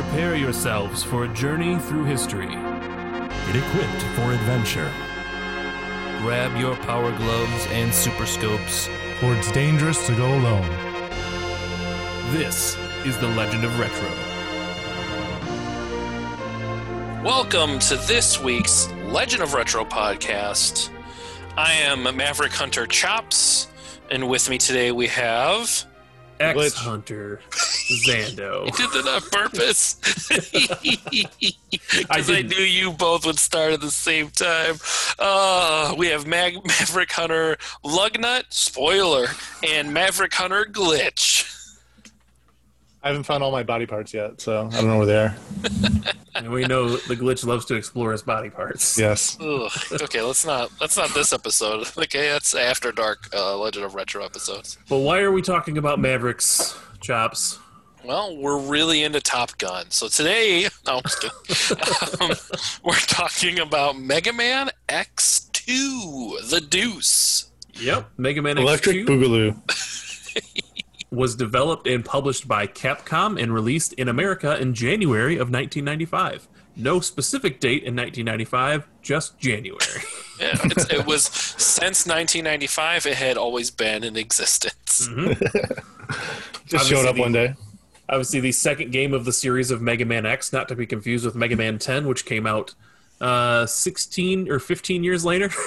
Prepare yourselves for a journey through history. Get equipped for adventure. Grab your power gloves and super scopes. For it's dangerous to go alone. This is the Legend of Retro. Welcome to this week's Legend of Retro podcast. I am Maverick Hunter Chops, and with me today we have. X Hunter Xander. You did that on purpose. Because I, didn't. knew you both would start at the same time. Uh, we have Mag- Maverick Hunter Lugnut, spoiler, and Maverick Hunter Glitch. I haven't found all my body parts yet, so I don't know where they are. and we know the glitch loves to explore his body parts. Yes. Ugh. Okay, let's not. That's not this episode. Okay, that's After Dark uh, Legend of Retro episodes. But why are we talking about Mavericks, Chops? Well, we're really into Top Gun. So today, no, I'm just um, we're talking about Mega Man X2, the Deuce. Yep. Mega Man Electric X2 Boogaloo. Was developed and published by Capcom and released in America in January of 1995. No specific date in 1995, just January. Yeah, it's, it was since 1995. It had always been in existence. Just showed Obviously up one day. Obviously, the second game of the series of Mega Man X, not to be confused with Mega Man 10, which came out uh, 16 or 15 years later.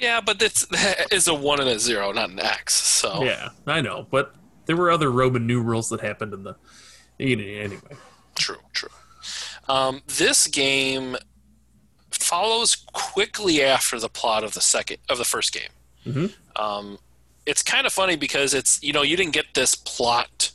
Yeah, but that's that is a one and a zero, not an X. So yeah, I know, but there were other Roman numerals that happened in the. Anyway, True, true. Um, this game follows quickly after the plot of the second of the first game. Mhm. Um, it's kind of funny because it's you know you didn't get this plot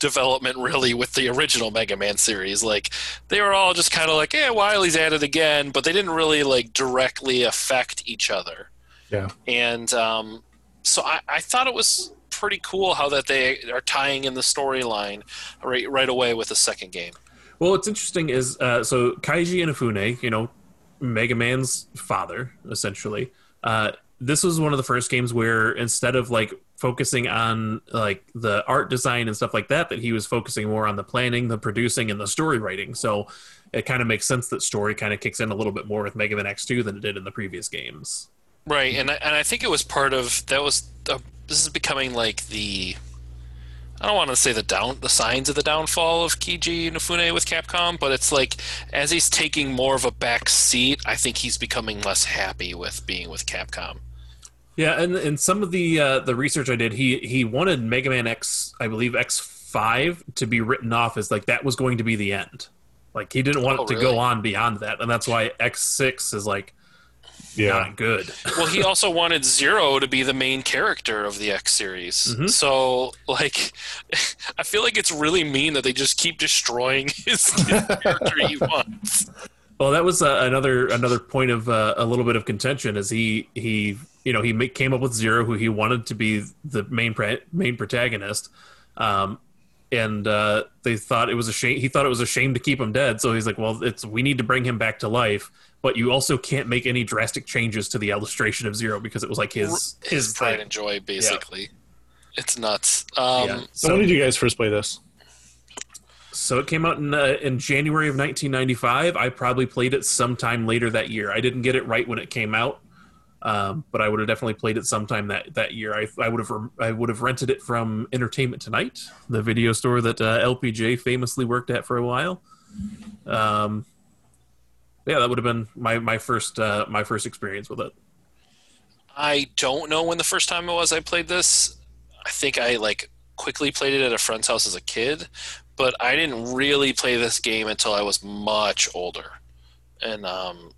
development really with the original Mega Man series. Like they were all just kind of like, yeah, Wily's at it again, but they didn't really like directly affect each other. Yeah. And um, so I, I thought it was pretty cool how that they are tying in the storyline right right away with the second game. Well, what's interesting is uh, so Keiji Inafune, you know, Mega Man's father, essentially. Uh, this was one of the first games where instead of like focusing on like the art design and stuff like that, that he was focusing more on the planning, the producing, and the story writing. So it kind of makes sense that story kind of kicks in a little bit more with Mega Man X2 than it did in the previous games. Right, and I, and I think it was part of that was uh, this is becoming like the I don't want to say the down the signs of the downfall of Keiji Inafune with Capcom, but it's like as he's taking more of a back seat, I think he's becoming less happy with being with Capcom. Yeah, and and some of the uh, the research I did, he he wanted Mega Man X, I believe X five, to be written off as like that was going to be the end. Like he didn't want Oh, it to really? go on beyond that, and that's why X six is like Yeah. not good. Well, he also wanted Zero to be the main character of the X series. Mhm. So, like, I feel like it's really mean that they just keep destroying his, his character he wants. Well, that was uh, another another point of uh, a little bit of contention. Is he he you know he ma- came up with Zero, who he wanted to be the main pra- main protagonist, um, and uh, they thought it was a shame. He thought it was a shame to keep him dead, so he's like, well, it's we need to bring him back to life, but you also can't make any drastic changes to the illustration of Zero because it was like his His his pride thing. and joy, basically. It's nuts. Um, Yeah. So, So, when did you guys first play this? so it came out in uh, in January of 1995. I probably played it sometime later that year. I didn't get it right when it came out, um, but I would have definitely played it sometime that, that year. I, I would have rem- I would have rented it from Entertainment Tonight, the video store that uh, LPJ famously worked at for a while. Um, yeah, that would have been my my first uh, my first experience with it. I don't know when the first time it was I played this. I think I like quickly played it at a friend's house as a kid, but I didn't really play this game until I was much older. And um,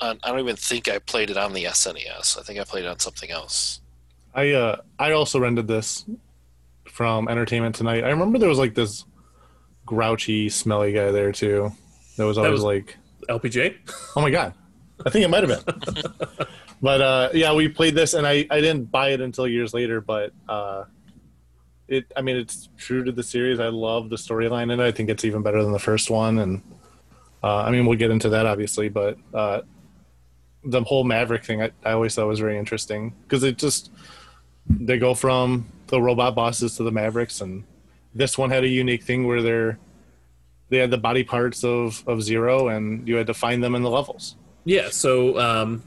I I don't even think I played it on the SNES. I think I played it on something else. I uh I also rented this from Entertainment Tonight. I remember there was like this grouchy, smelly guy there too. That was always was- like, LPJ. oh my god, I think it might have been. but uh, yeah, we played this, and I I didn't buy it until years later. But uh, it I mean it's true to the series. I love the storyline in it. I think it's even better than the first one, and uh, I mean we'll get into that obviously, but uh, the whole Maverick thing I, I always thought was very interesting because it just they go from the robot bosses to the Mavericks, and this one had a unique thing where they're they had the body parts of of Zero, and you had to find them in the levels. Yeah, so um,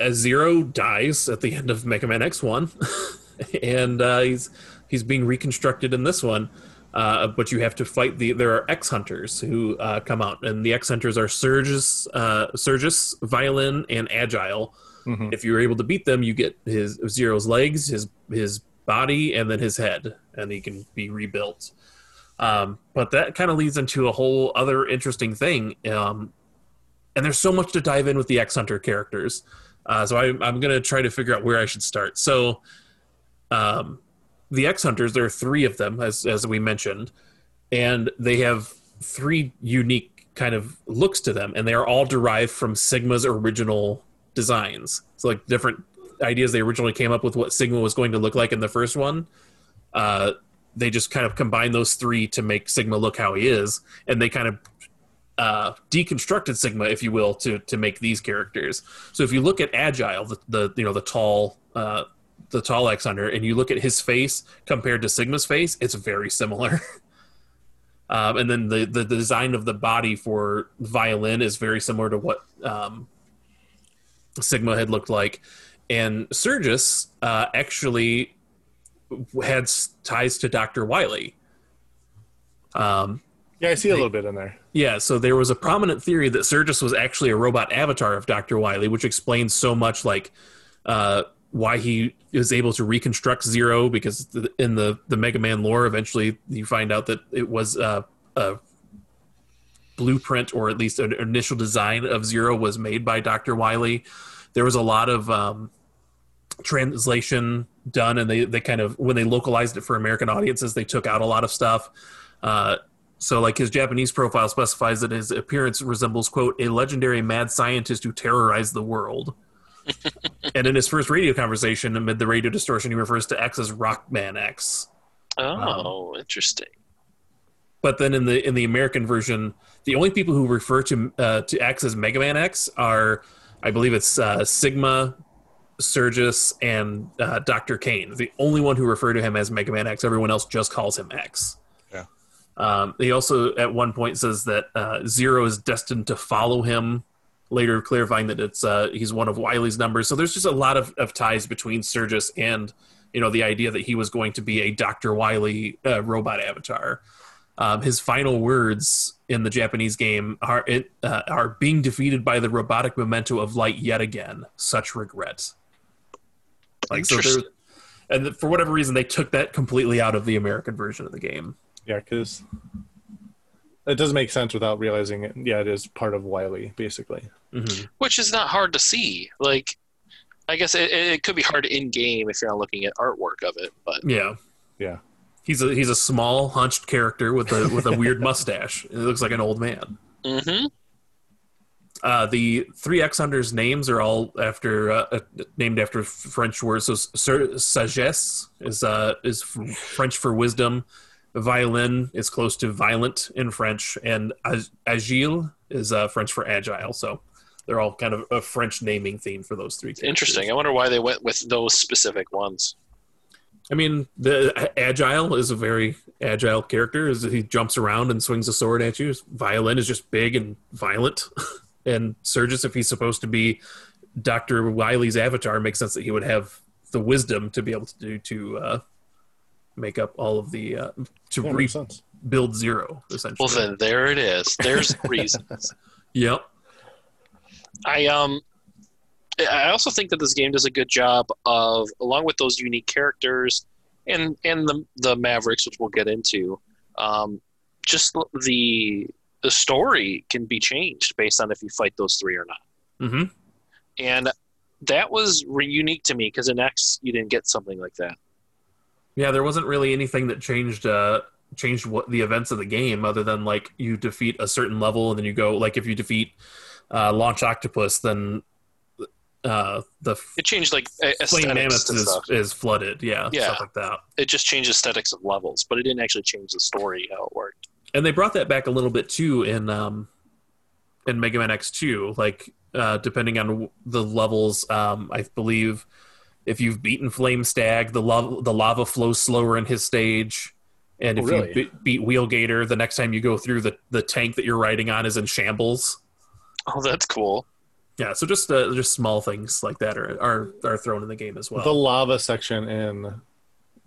as Zero dies at the end of Mega Man X One, and uh, he's he's being reconstructed in this one. Uh, but you have to fight the. There are X hunters who uh, come out, and the X hunters are Serges, uh, Serges, Violen, and Agile. Mhm. If you're able to beat them, you get his Zero's legs, his his body, and then his head, and he can be rebuilt. Um, but that kind of leads into a whole other interesting thing. Um, and there's so much to dive in with the X Hunter characters. Uh, so I, I'm going to try to figure out where I should start. So, um, the X Hunters, there are three of them, as as we mentioned, and they have three unique kind of looks to them, and they are all derived from Sigma's original designs. So, like different ideas they originally came up with what Sigma was going to look like in the first one. Uh, they just kind of combine those three to make Sigma look how he is, and they kind of uh, deconstructed Sigma, if you will, to to make these characters. So if you look at Agile, the, the you know the tall uh, the tall X Hunter, and you look at his face compared to Sigma's face, it's very similar. um, and then the the design of the body for Violen is very similar to what um, Sigma had looked like, and Serges uh, actually had ties to Doctor Wily. Um, Yeah, I see a little bit in there. yeah, so there was a prominent theory that Serges was actually a robot avatar of Dr. Wily, which explains so much like uh, why he is able to reconstruct Zero, because in the, the Mega Man lore, eventually you find out that it was uh, a blueprint or at least an initial design of Zero was made by Dr. Wily. There was a lot of um, translation done, and they, they kind of, when they localized it for American audiences, they took out a lot of stuff. Uh, so, like his Japanese profile specifies that his appearance resembles, quote, a legendary mad scientist who terrorized the world. and in his first radio conversation amid the radio distortion, he refers to X as Rockman X. Oh, interesting. But then in the in the American version, the only people who refer to uh, to X as Mega Man X are, I believe it's uh, Sigma, Serges, and uh, Doctor Cain. The only one who refer to him as Mega Man X. Everyone else just calls him X. Yeah. Um, he also at one point says that uh, Zero is destined to follow him. Later, clarifying that it's uh, he's one of Wily's numbers. So there's just a lot of, of ties between Serges and you know the idea that he was going to be a Doctor Wily uh, robot avatar. Um, his final words in the Japanese game are it, uh, are being defeated by the robotic memento of light yet again. Such regret. Like so, there, Interesting. and th- for whatever reason, they took that completely out of the American version of the game. Yeah, because it doesn't make sense without realizing it. Yeah, it is part of Wily, basically. Mhm. Which is not hard to see. Like, I guess it, it could be hard in game if you're not looking at artwork of it, but Yeah, Yeah. he's a he's a small, hunched character with a with a weird mustache. It looks like an old man. hmm Uh, the three X Hunters names are all after uh, uh, named after French words. So sagesse is uh, is French for wisdom. Violen is close to violent in French, and ag- agile is uh, French for agile. So they're all kind of a French naming theme for those three. characters. interesting. I wonder why they went with those specific ones. I mean, the agile is a very agile character. Is he jumps around and swings a sword at you. Violen is just big and violent, and Serges, if he's supposed to be Doctor Wily's avatar, makes sense that he would have the wisdom to be able to do to uh, make up all of the uh, to Yeah, rebuild zero essentially. Well, then there it is. There's reasons. yep. I um I also think that this game does a good job of along with those unique characters and and the the Mavericks which we'll get into um just the the story can be changed based on if you fight those three or not. hmm And that was re- unique to me because in X you didn't get something like that. Yeah, there wasn't really anything that changed uh changed what the events of the game other than like you defeat a certain level and then you go like if you defeat uh launch octopus then uh the It changed like flame mammoth is, is flooded yeah, Yeah. stuff like that It just changed aesthetics of levels, but it didn't actually change the story how it worked. And they brought that back a little bit too in um in mega man x2 like uh depending on the levels um i believe if you've beaten flame stag the lava the lava flows slower in his stage And Oh, if really? you be- beat Wheelgator, the next time you go through, the the tank that you're riding on is in shambles. Oh, that's cool. Yeah, so just uh, just small things like that are are, are thrown in the game as well. The lava section in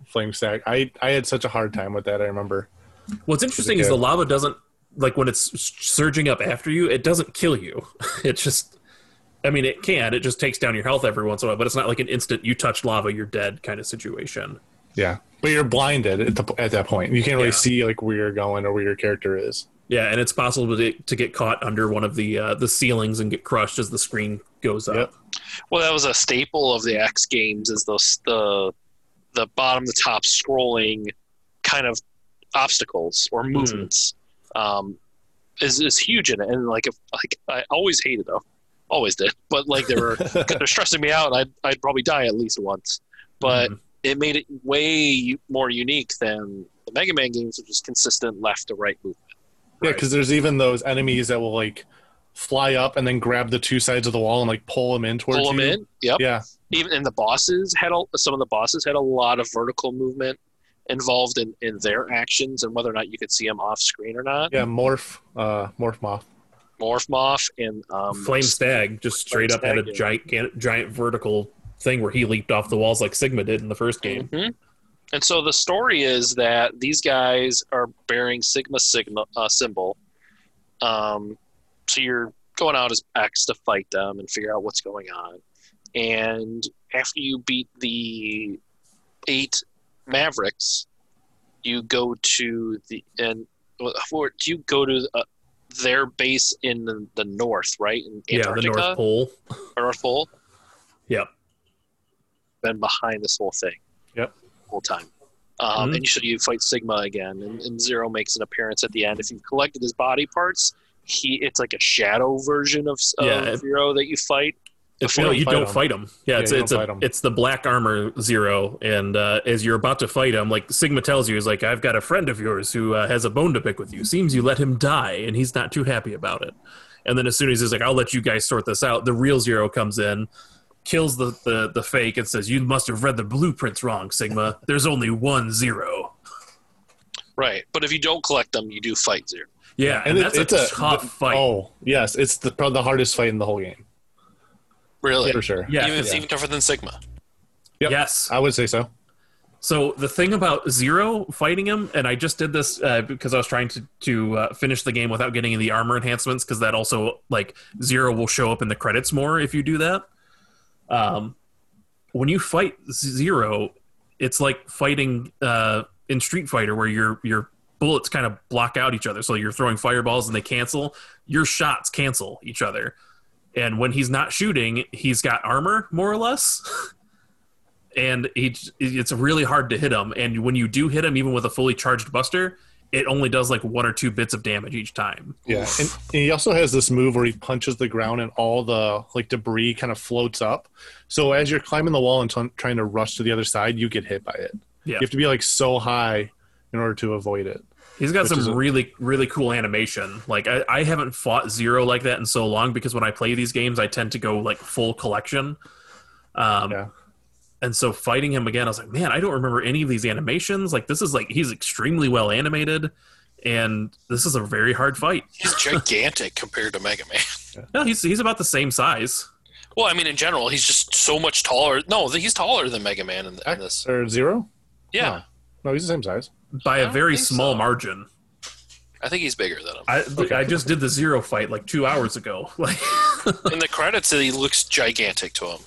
Flame Stag, I I had such a hard time with that. I remember. What's interesting is the lava doesn't like when it's surging up after you, it doesn't kill you. It just I mean it can, it just takes down your health every once in a while, but it's not like an instant you touch lava, you're dead kind of situation. Yeah, but you're blinded at, the, at that point. You can't really Yeah. see like where you're going or where your character is. Yeah, and it's possible to, to get caught under one of the uh, the ceilings and get crushed as the screen goes up. Yep. Well, that was a staple of the X games. Is those the the bottom to top scrolling kind of obstacles or movements um, is is huge in it. And like if like I always hated them, always did. But like they were they're stressing me out. I'd I'd probably die at least once. But Mhm. it made it way more unique than the Mega Man games, which is consistent left to right movement. Yeah, because there's even those enemies that will like fly up and then grab the two sides of the wall and like pull them in towards Pull them you. in. Yep. Yeah, even and the bosses had a, some of the bosses had a lot of vertical movement involved in, in their actions and whether or not you could see them off screen or not. yeah. Morph, uh, morph moth. Morph Moth and um, Flame Stag just straight up had a Stag, giant giant vertical thing where he leaped off the walls like Sigma did in the first game. Mhm. And so the story is that these guys are bearing Sigma Sigma uh, symbol. Um, so you're going out as X to fight them and figure out what's going on. And after you beat the eight Mavericks, you go to the and or do you go to uh, their base in the, the north, right? In Yeah, the North Pole. North Pole. Yep. Been behind this whole thing. Yep. Whole time. Um, Mhm. And you should you fight Sigma again, and, and Zero makes an appearance at the end. If you've collected his body parts, he it's like a shadow version of, of Yeah, Zero that you fight. If you no, don't you fight don't him. fight him. Yeah, Yeah, it's you it's a him. it's the black armor zero, and uh, as you're about to fight him, like Sigma tells you, is like I've got a friend of yours who uh, has a bone to pick with you. Seems you let him die, and he's not too happy about it. And then as soon as he's like, I'll let you guys sort this out, the real zero comes in, kills the the, the fake, and says, You must have read the blueprints wrong, Sigma. There's only one zero. Right. But if you don't collect them, you do fight Zero. Yeah, and, it- that's a tough fight. Oh, yes, it's the probably the hardest fight in the whole game Really? for sure. yeah, Even, it's yeah. even tougher than Sigma. Yep. yes. I would say so. So the thing about Zero fighting him, and I just did this uh, because I was trying to to uh, finish the game without getting the armor enhancements, because that also like Zero will show up in the credits more if you do that. Um, when you fight Zero, it's like fighting uh, in Street Fighter, where your your bullets kind of block out each other. So you're throwing fireballs and they cancel. Your shots cancel each other, and when he's not shooting, he's got armor more or less. and he, it's really hard to hit him. And when you do hit him, even with a fully charged Buster, it only does like one or two bits of damage each time. Yeah, and, and he also has this move where he punches the ground and all the like debris kind of floats up. So as you're climbing the wall and t- trying to rush to the other side, you get hit by it. Yeah. You have to be like so high in order to avoid it. He's got some a- really, really cool animation. Like I, I haven't fought Zero like that in so long because when I play these games, I tend to go like full collection. Um, Yeah. And so fighting him again, I was like, man, I don't remember any of these animations. Like this is like he's extremely well animated, and this is a very hard fight. He's gigantic compared to Mega Man. No, he's he's about the same size. Well, I mean, in general, he's just so much taller. No, he's taller than Mega Man in, in this. Or zero? Yeah, No, he's the same size. By a very small so. margin. I think he's bigger than him. I I just did the zero fight like two hours ago. Like, In the credits, he looks gigantic to him.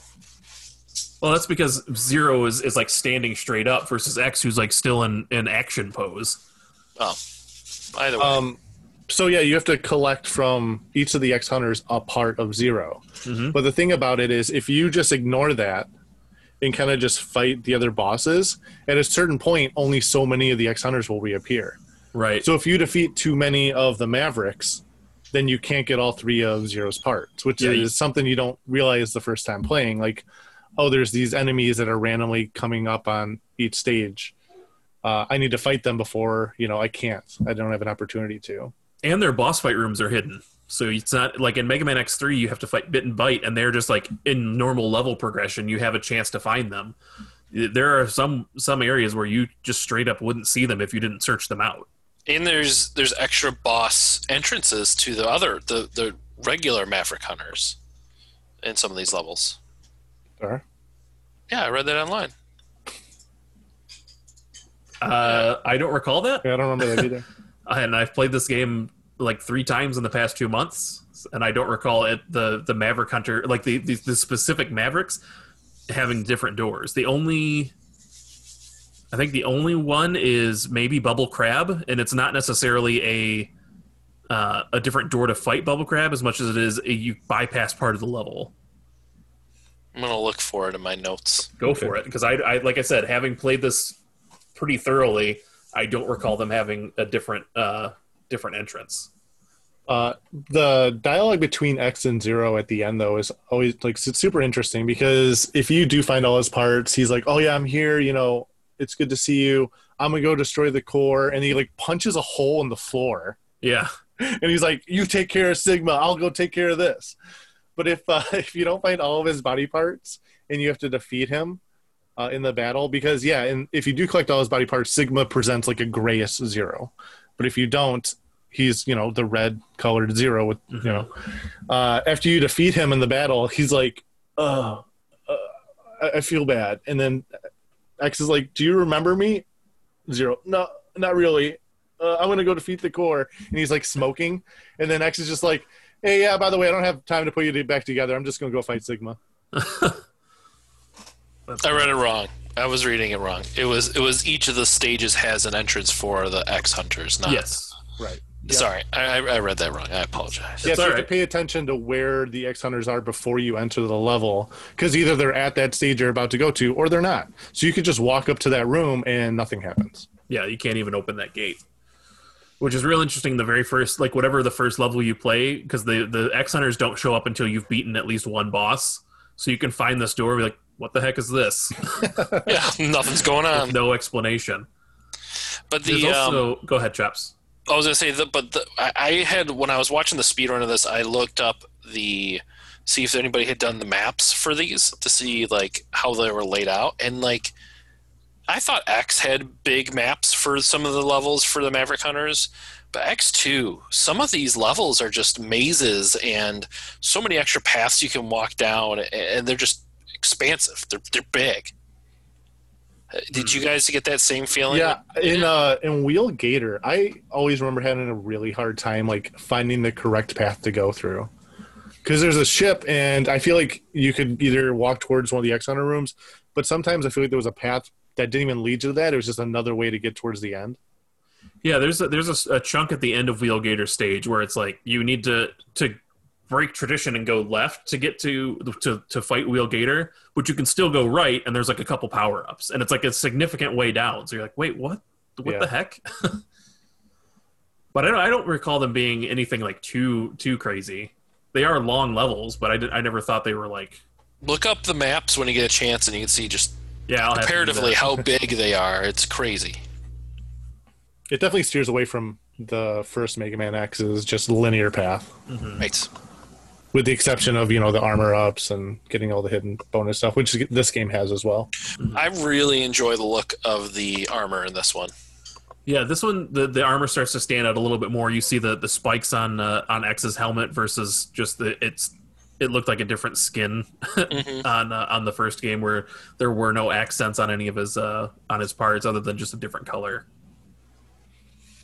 well, that's because zero is, is like standing straight up versus X, who's like still in in action pose. Oh, either way. Um, so yeah, you have to collect from each of the X hunters a part of 0 Mhm. But the thing about it is, if you just ignore that and kind of just fight the other bosses, at a certain point, only so many of the X hunters will reappear. Right. So if you defeat too many of the Mavericks, then you can't get all three of Zero's parts, which Yeah, is something you don't realize the first time playing. Like, oh, there's these enemies that are randomly coming up on each stage. Uh, I need to fight them before you know I can't. I don't have an opportunity to. and their boss fight rooms are hidden. So it's not like in Mega Man X3, you have to fight Bit and Byte, and they're just like in normal level progression, you have a chance to find them. there are some some areas where you just straight up wouldn't see them if you didn't search them out. And there's there's extra boss entrances to the other the the regular Maverick hunters in some of these levels. Sure. Yeah, I read that online. Uh, I don't recall that, Yeah, I don't remember that either. and I've played this game like three times in the past two months, and I don't recall it the the Maverick Hunter like the the, the specific Mavericks having different doors. The only I think the only one is maybe Bubble Crab, and it's not necessarily a uh, a different door to fight Bubble Crab as much as it is a, you bypass part of the level. I'm gonna look for it in my notes. Go for it, because I, I like I said, having played this pretty thoroughly, I don't recall them having a different uh, different entrance. Uh, the dialogue between X and Zero at the end, though, is always like super interesting because if you do find all his parts, he's like, "Oh yeah, I'm here. You know, it's good to see you. I'm gonna go destroy the core," and he like punches a hole in the floor, Yeah, and he's like, "You take care of Sigma. I'll go take care of this." But if uh, if you don't find all of his body parts and you have to defeat him uh, in the battle, because yeah, and if you do collect all his body parts, Sigma presents like a grayish zero. But if you don't, he's you know the red colored zero with you know. Uh, after you defeat him in the battle, he's like, "Oh, uh, I, I feel bad," and then X is like, "Do you remember me?" Zero, no, not really. Uh, I'm gonna go defeat the core, and he's like smoking, and then X is just like, "Hey, yeah, by the way, I don't have time to put you back together. I'm just gonna go fight Sigma." I read it wrong. I was reading it wrong. It was it was each of the stages has an entrance for the X hunters. Not yes. Right. Sorry, I, I I read that wrong. I apologize. Yeah, so you have alright. to pay attention to where the X hunters are before you enter the level, because either they're at that stage you're about to go to, or they're not. So you could just walk up to that room and nothing happens. Yeah, you can't even open that gate. Which is real interesting. The very first, like whatever the first level you play, because the the X hunters don't show up until you've beaten at least one boss. So you can find this door, be like, "What the heck is this?" Yeah, nothing's going on. With no explanation. But There's the um, go ahead, Chops. I was gonna say that, but the, I, I had when I was watching the speedrun of this, I looked up the see if anybody had done the maps for these to see like how they were laid out, and like I thought X had big maps for some of the levels for the Maverick Hunters, but X two, some of these levels are just mazes and so many extra paths you can walk down, and they're just expansive. They're they're big. Uh, Did you guys get that same feeling? Yeah, in uh in Wheel Gator, I always remember having a really hard time like finding the correct path to go through. Because there's a ship, and I feel like you could either walk towards one of the X Hunter rooms, but sometimes I feel like there was a path that didn't even lead to that. It was just another way to get towards the end. Yeah, there's a, there's a, a chunk at the end of Wheelgator stage where it's like you need to to break tradition and go left to get to to to fight Wheelgator, but you can still go right, and there's like a couple power ups, and it's like a significant way down. So you're like, wait, what? What Yeah. the heck? but I don't, I don't recall them being anything like too too crazy. They are long levels, but I did, I never thought they were like Look up the maps when you get a chance, and you can see just yeah. I'll have to do comparatively how big they are. It's crazy. It definitely steers away from the first Mega Man X's just linear path, mm-hmm. Right. With the exception of you know the armor ups and getting all the hidden bonus stuff, which this game has as well. I really enjoy the look of the armor in this one. Yeah, this one the, the armor starts to stand out a little bit more. You see the the spikes on uh, on X's helmet versus just the it's it looked like a different skin on uh, on the first game where there were no accents on any of his uh, on his parts other than just a different color.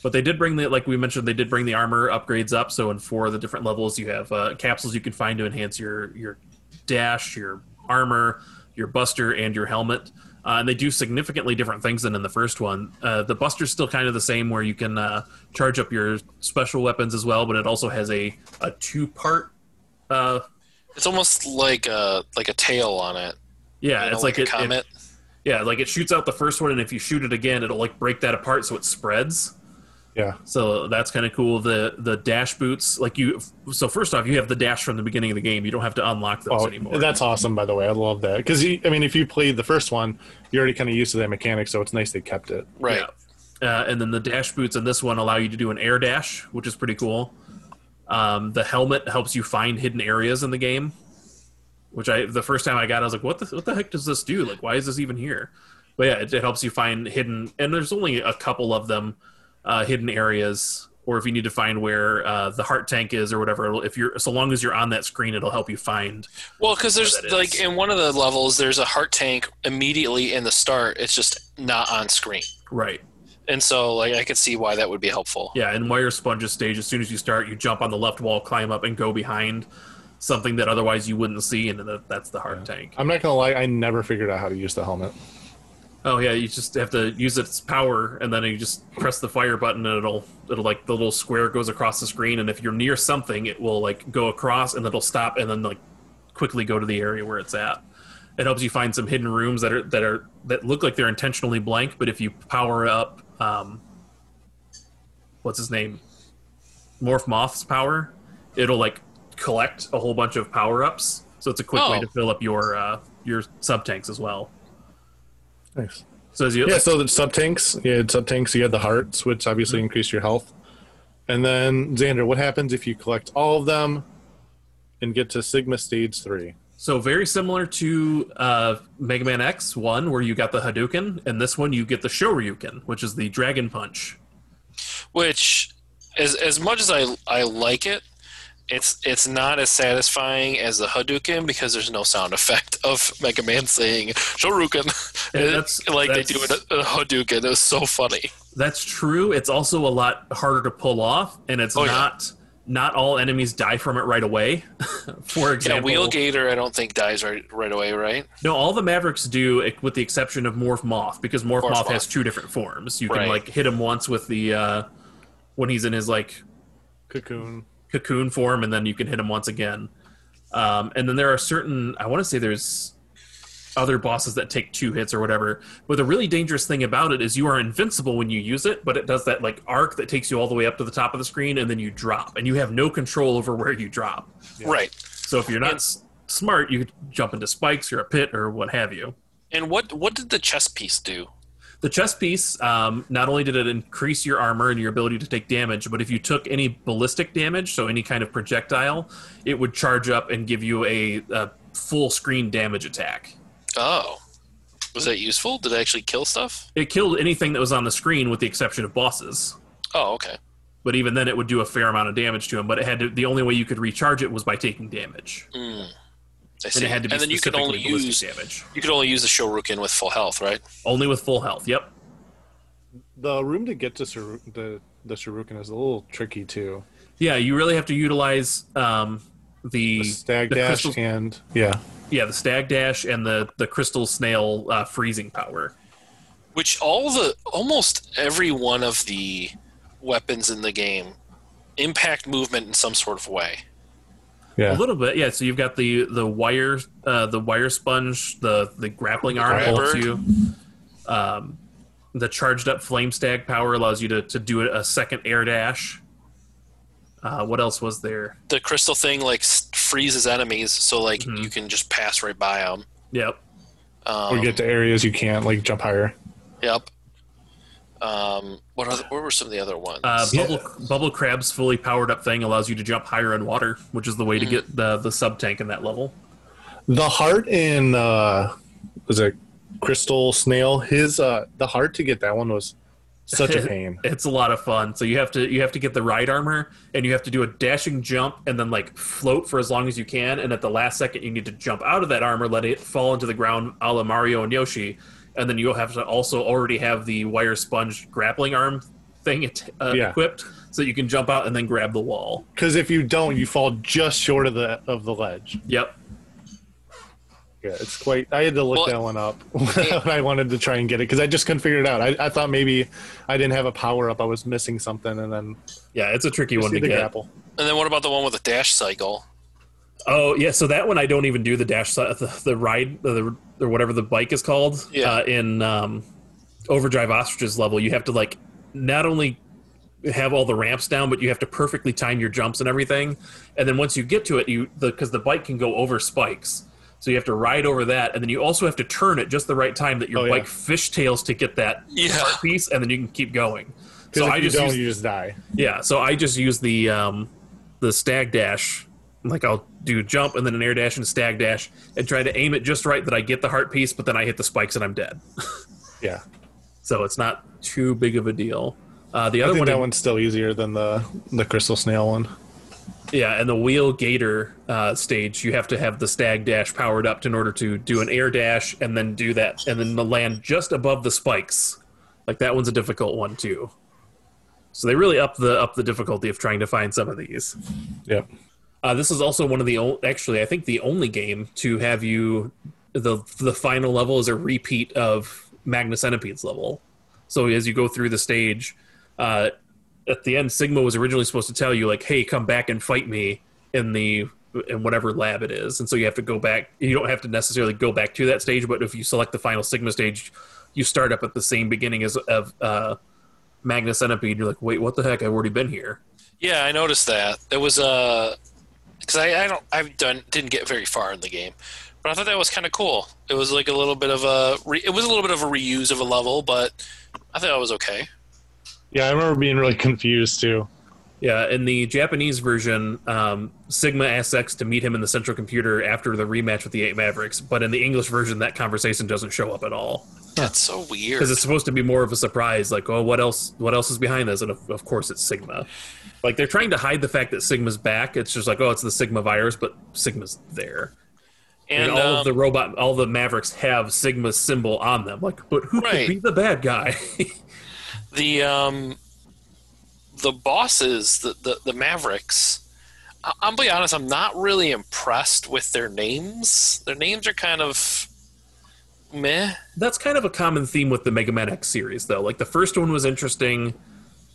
But they did bring the like we mentioned they did bring the armor upgrades up. So in four of the different levels you have uh, capsules you can find to enhance your your dash, your armor, your buster, and your helmet. Uh, and they do significantly different things than in the first one. Uh, the buster's still kind of the same, where you can uh, charge up your special weapons as well, but it also has a, a two part. Uh, It's almost like a like a tail on it. yeah, you know, it's like, a it, it- comet. yeah, like it shoots out the first one, and if you shoot it again, it'll like break that apart so it spreads. Yeah, So that's kind of cool. The the dash boots, like you. So first off, you have the dash from the beginning of the game. You don't have to unlock those oh, anymore. that's awesome. By the way, I love that because I mean, if you played the first one, you're already kind of used to that mechanic, so it's nice they kept it. right. Yeah. Uh, and then the dash boots in this one allow you to do an air dash, which is pretty cool. Um, the helmet helps you find hidden areas in the game. which I the first time I got, I was like, "What the what the heck does this do? Like, why is this even here?" But yeah, it, it helps you find hidden, and there's only a couple of them, uh, hidden areas, or if you need to find where uh, the heart tank is or whatever. If you're so long as you're on that screen, it'll help you find. Well, because there's that is. like in one of the levels, there's a heart tank immediately in the start. It's just not on screen, Right. and so like I could see why that would be helpful. Yeah, and wire sponges stage, as soon as you start, you jump on the left wall, climb up, and go behind something that otherwise you wouldn't see, and then that's the heart tank. I'm not gonna lie, I never figured out how to use the helmet. Oh yeah, you just have to use its power, and then you just press the fire button, and it'll it'll like the little square goes across the screen, and if you're near something, it will like go across, and it'll stop, and then like quickly go to the area where it's at. It helps you find some hidden rooms that are that are that look like they're intentionally blank, but if you power up, um, what's his name, Morph Moth's power, it'll like collect a whole bunch of power ups. So it's a quick way Oh. to fill up your uh, your sub tanks as well. Nice. So as you Yeah, so the sub tanks, you had sub tanks, you had the hearts, which obviously increase your health. And then Xander, what happens if you collect all of them and get to Sigma stage three? So very similar to uh, Mega Man X one, where you got the Hadouken, and this one you get the Shoryuken, which is the Dragon Punch. Which, as as much as I I like it, it's it's not as satisfying as the Hadouken because there's no sound effect of Mega Man saying Shoryuken. Yeah, that's- like that's- they do in a, a Hadouken. It was so funny. That's true. It's also a lot harder to pull off, and it's Oh, yeah. not not all enemies die from it right away. For Yeah, example, Wheelgator I don't think dies right right away, right? no, all the Mavericks do, with the exception of Morph Moth, because Morph, Morph Moth, has two different forms. You can Right. like hit him once with the uh, when he's in his like Cocoon. Cocoon form, and then you can hit him once again. Um, and then there are certain, I want to say there's other bosses that take two hits or whatever. But the really dangerous thing about it is you are invincible when you use it, but it does that like arc that takes you all the way up to the top of the screen, and then you drop, and you have no control over where you drop. Right. So if you're not s- smart, you jump into spikes or a pit or what have you. And what what did the chess piece do? The chest piece, um, not only did it increase your armor and your ability to take damage, but if you took any ballistic damage, so any kind of projectile, it would charge up and give you a, a full screen damage attack. Oh, was that useful? Did it actually kill stuff? It killed anything that was on the screen with the exception of bosses. Oh, okay. But even then, it would do a fair amount of damage to them. But it had to, the only way you could recharge it was by taking damage, I and see. it had to be and then you could only use damage. you could only use the Shoryuken with full health, right? Only with full health. Yep. The room to get to Shiru- the the Shoryuken is a little tricky too. Yeah, you really have to utilize um, the, The stag the dash crystal- and yeah, yeah, the stag dash and the the crystal snail uh, freezing power. Which all the almost every one of the weapons in the game impact movement in some sort of way. Yeah. A little bit, yeah. So you've got the the wire, uh, the wire sponge, the the grappling arm Grabber. helps you. Um, the charged up flame stag power allows you to to do a, a second air dash. Uh, what else was there? The crystal thing like freezes enemies, so like Mm-hmm. you can just pass right by them. Yep. Um, or get to areas you can't like jump higher. Yep. Um, what other? What were some of the other ones? Uh, bubble bubble crab's fully powered up thing allows you to jump higher in water, which is the way to get the the sub tank in that level. The heart in uh was it Crystal Snail? His uh the heart to get that one was such a pain. It's a lot of fun. So you have to you have to get the ride armor and you have to do a dashing jump and then like float for as long as you can. And at the last second, you need to jump out of that armor, let it fall into the ground, a la Mario and Yoshi. And then you'll have to also already have the wire sponge grappling arm thing uh, Yeah. equipped, so you can jump out and then grab the wall. Because if you don't, you fall just short of the of the ledge. Yep. Yeah, it's quite. I had to look Well, that one up when I wanted to try and get it because I just couldn't figure it out. I, I thought maybe I didn't have a power up. I was missing something, and then Yeah, it's a tricky one to get. grapple. and then what about the one with the dash cycle? Oh yeah, so that one I don't even do the dash the, the ride the, or whatever the bike is called. Yeah. Uh, in um, Overdrive Ostriches level, you have to like not only have all the ramps down, but you have to perfectly time your jumps and everything. And then once you get to it, you because the bike can go over spikes, so you have to ride over that, and then you also have to turn at just the right time that your Oh, yeah. bike fishtails to get that Yeah. piece, and then you can keep going. So if I you just don't, use you just die. yeah, so I just use the um, the stag dash like I'll do jump and then an air dash and a stag dash and try to aim it just right that I get the heart piece, but then I hit the spikes and I'm dead. Yeah, so it's not too big of a deal. Uh, the I other think one, that one's still easier than the the crystal snail one. yeah, and the wheel gator uh, stage, you have to have the stag dash powered up in order to do an air dash and then do that, and then the land just above the spikes. Like that one's a difficult one too. So they really up the up the difficulty of trying to find some of these. Yep. Uh, this is also one of the o- actually I think the only game to have you the the final level is a repeat of Magna Centipede's level. So as you go through the stage, uh, at the end, Sigma was originally supposed to tell you like, "Hey, come back and fight me in the in whatever lab it is." And so you have to go back. You don't have to necessarily go back to that stage, but if you select the final Sigma stage, you start up at the same beginning as of uh, Centipede. You're like, "Wait, what the heck? I've already been here." Yeah, I noticed that. It was uh because I, I don't I've done didn't get very far in the game, but I thought that was kind of cool. It was like a little bit of a re, it was a little bit of a reuse of a level, but I thought it was okay. Yeah, I remember being really confused too. Yeah, in the Japanese version, um, Sigma asks X to meet him in the central computer after the rematch with the Eight Mavericks, but in the English version, that conversation doesn't show up at all That's so weird. because it's supposed to be more of a surprise. Like, oh, what else? What else is behind this? And of, of course, it's Sigma. Like they're trying to hide the fact that Sigma's back. It's just like, oh, it's the Sigma virus, but Sigma's there. And, And all um, of the robot, all the Mavericks have Sigma's symbol on them. Like, but who Right. could be the bad guy? the um the bosses the the, the mavericks I- i'll be honest i'm not really impressed with their names their names are kind of meh that's kind of a common theme with the Mega Man X series, though. Like the first one was interesting,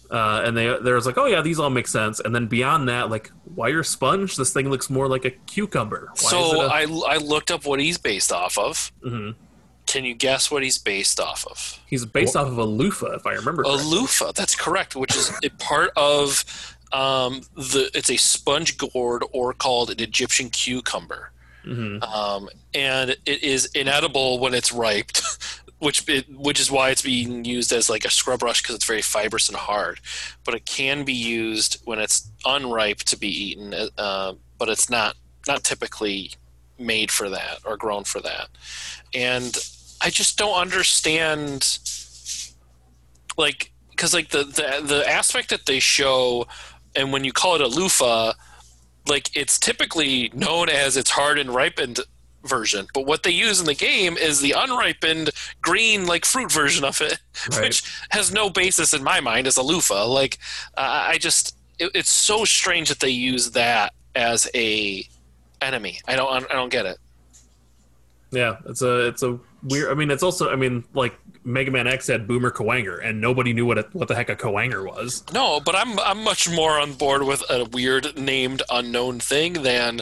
uh, and they there was like, oh yeah, these all make sense. And then beyond that, like wire sponge, this thing looks more like a cucumber. Why is so it a- I, I looked up what he's based off of Mhm. Can you guess what he's based off of he's based off of a loofah, if I remember. a correctly. loofah that's correct which is a part of um, the it's a sponge gourd or called an egyptian cucumber Mhm. um, and it is inedible when it's ripe, which it, which is why it's being used as like a scrub brush because it's very fibrous and hard. But it can be used when it's unripe to be eaten, uh, but it's not not typically made for that or grown for that. And I just don't understand, like, because like the, the the aspect that they show, and when you call it a loofah, like it's typically known as its hard and ripened version. But what they use in the game is the unripened green like fruit version of it Right. which has no basis in my mind as a loofah. Like uh, i just it, it's so strange that they use that as a enemy. I don't i don't get it. Yeah, it's a it's a weird. I mean, it's also I mean, like Mega Man X had Boomer Kuwanger, and nobody knew what a, what the heck a Kuwanger was. no but i'm i'm much more on board with a weird named unknown thing than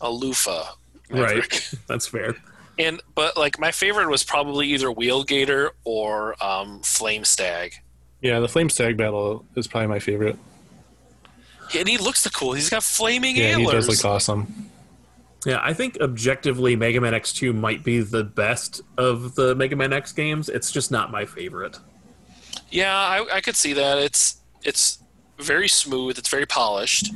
a loofah Maverick. Right, that's fair. And but like my favorite was probably either Wheel Gator or um, Flame Stag. Yeah, the flame stag battle is probably my favorite. And he looks the cool. He's got flaming Yeah, he does look awesome. Yeah, I think objectively, Mega Man X2 might be the best of the Mega Man X games. It's just not my favorite. Yeah, I, I could see that. It's it's very smooth. It's very polished.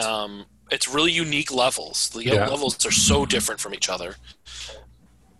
Um, it's really unique levels. The Yeah. levels are so different from each other.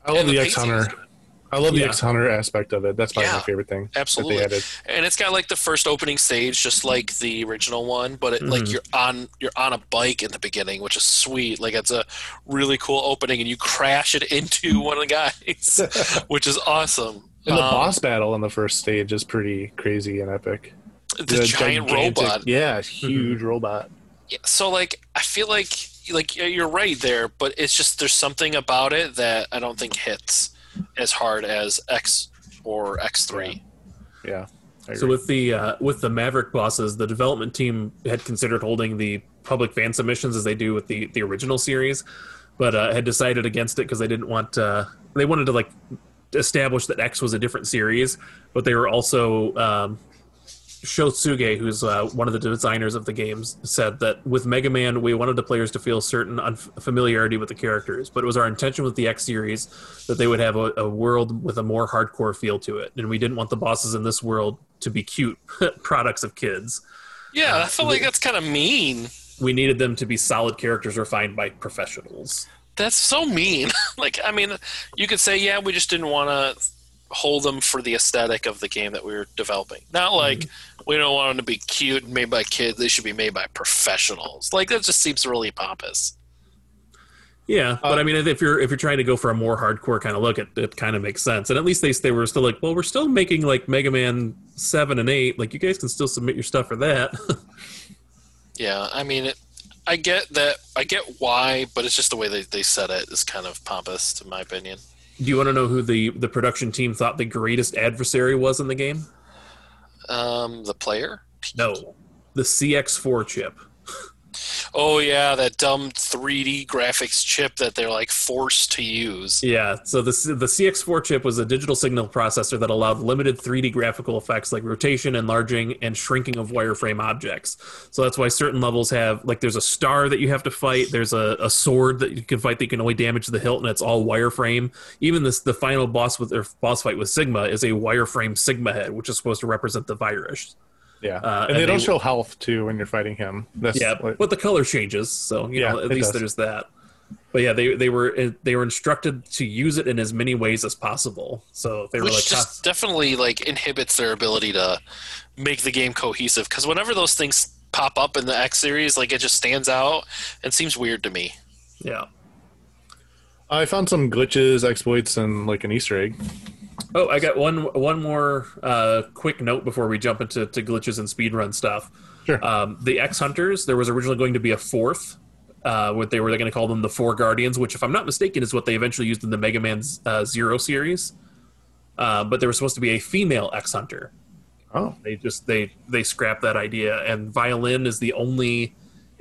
I love And the the X pacing is Hunter. I love the Yeah. X Hunter aspect of it. That's probably Yeah, my favorite thing absolutely. that they added. And it's got like the first opening stage, just like the original one, but it, like Mhm. you're on you're on a bike in the beginning, which is sweet. Like it's a really cool opening, and you crash it into one of the guys, which is awesome. And the Um, boss battle in the first stage is pretty crazy and epic. the, giant gigantic- robot. Yeah, huge robot. Yeah, so like I feel like like you're right there, but it's just there's something about it that I don't think hits as hard as X or X3. Yeah. I So with the uh, with the Maverick bosses, the development team had considered holding the public fan submissions as they do with the the original series, but uh, had decided against it because they didn't want uh, they wanted to like establish that X was a different series, but they were also um, Shotsuge, who's uh, one of the designers of the games, said that with Mega Man, we wanted the players to feel certain unfamiliarity with the characters, but it was our intention with the X series that they would have a, a world with a more hardcore feel to it, and we didn't want the bosses in this world to be cute products of kids. Yeah, I feel like that's kind of mean. we needed them to be solid characters refined by professionals. That's so mean. like, I mean, you could say, yeah, we just didn't want to hold them for the aesthetic of the game that we were developing. Not like mm-hmm. we don't want them to be cute and made by kids. They should be made by professionals. Like that just seems really pompous. Yeah, but um, I mean, if you're if you're trying to go for a more hardcore kind of look, it, it kind of makes sense. And at least they they were still like, well, we're still making like Mega Man seven and eight. Like you guys can still submit your stuff for that. Yeah, I mean, it, I get that. I get why, but it's just the way they, they said it is kind of pompous, in my opinion. Do you want to know who the the production team thought the greatest adversary was in the game? Um, the player? No, the CX4 chip. Oh yeah, that dumb 3D graphics chip that they're like forced to use. Yeah, so the the CX4 chip was a digital signal processor that allowed limited 3D graphical effects like rotation, enlarging, and shrinking of wireframe objects. So that's why certain levels have like there's a star that you have to fight, there's a, a sword that you can fight that you can only damage the hilt, and it's all wireframe. Even this the final boss with or boss fight with Sigma is a wireframe Sigma head, which is supposed to represent the virus. Yeah, Uh, and they and don't they- show health too when you're fighting him. That's Yeah, what- but the color changes, so you know Yeah, at least does. there's that. But yeah, they they were they were instructed to use it in as many ways as possible. So they were like, just definitely like inhibits their ability to make the game cohesive. Because whenever those things pop up in the X series, like it just stands out and seems weird to me. yeah. I found some glitches, exploits, and like an Easter egg. Oh, I got one one more uh, quick note before we jump into to glitches and speedrun stuff. Sure. Um, the X Hunters, there was originally going to be a fourth. Uh, what they were going to call them the Four Guardians, which, if I'm not mistaken, is what they eventually used in the Mega Man uh, Zero series. Uh, but there was supposed to be a female X Hunter. oh, They just they they scrapped that idea, and Violen is the only.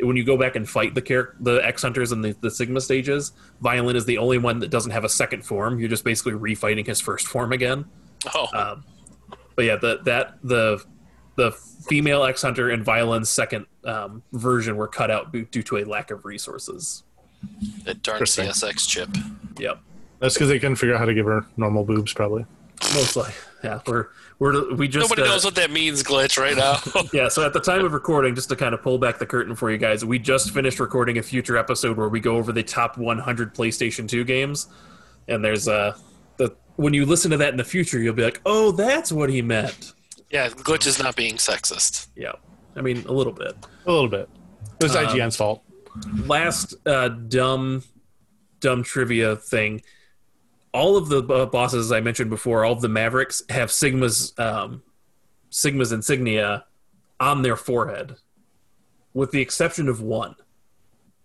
When you go back and fight the char- the X Hunters and the, the Sigma stages, Violen is the only one that doesn't have a second form. You're just basically refighting his first form again. Oh, Um, but yeah, the that the the female X Hunter and Violen's second um, version were cut out due due to a lack of resources. that darn. CSX chip. Yep, that's because they couldn't figure out how to give her normal boobs, probably. mostly. Yeah, we're we're we just Nobody uh, knows what that means, glitch, right now. yeah. So at the time of recording, just to kind of pull back the curtain for you guys, we just finished recording a future episode where we go over the top 100 PlayStation 2 games, and there's uh the when you listen to that in the future, you'll be like, oh, that's what he meant. yeah, glitch is not being sexist. Yeah, I mean a little bit. A little bit. It was Um, IGN's fault. last uh, dumb dumb trivia thing all of the uh, bosses i mentioned before all of the mavericks have sigma's um, sigma's insignia on their forehead with the exception of one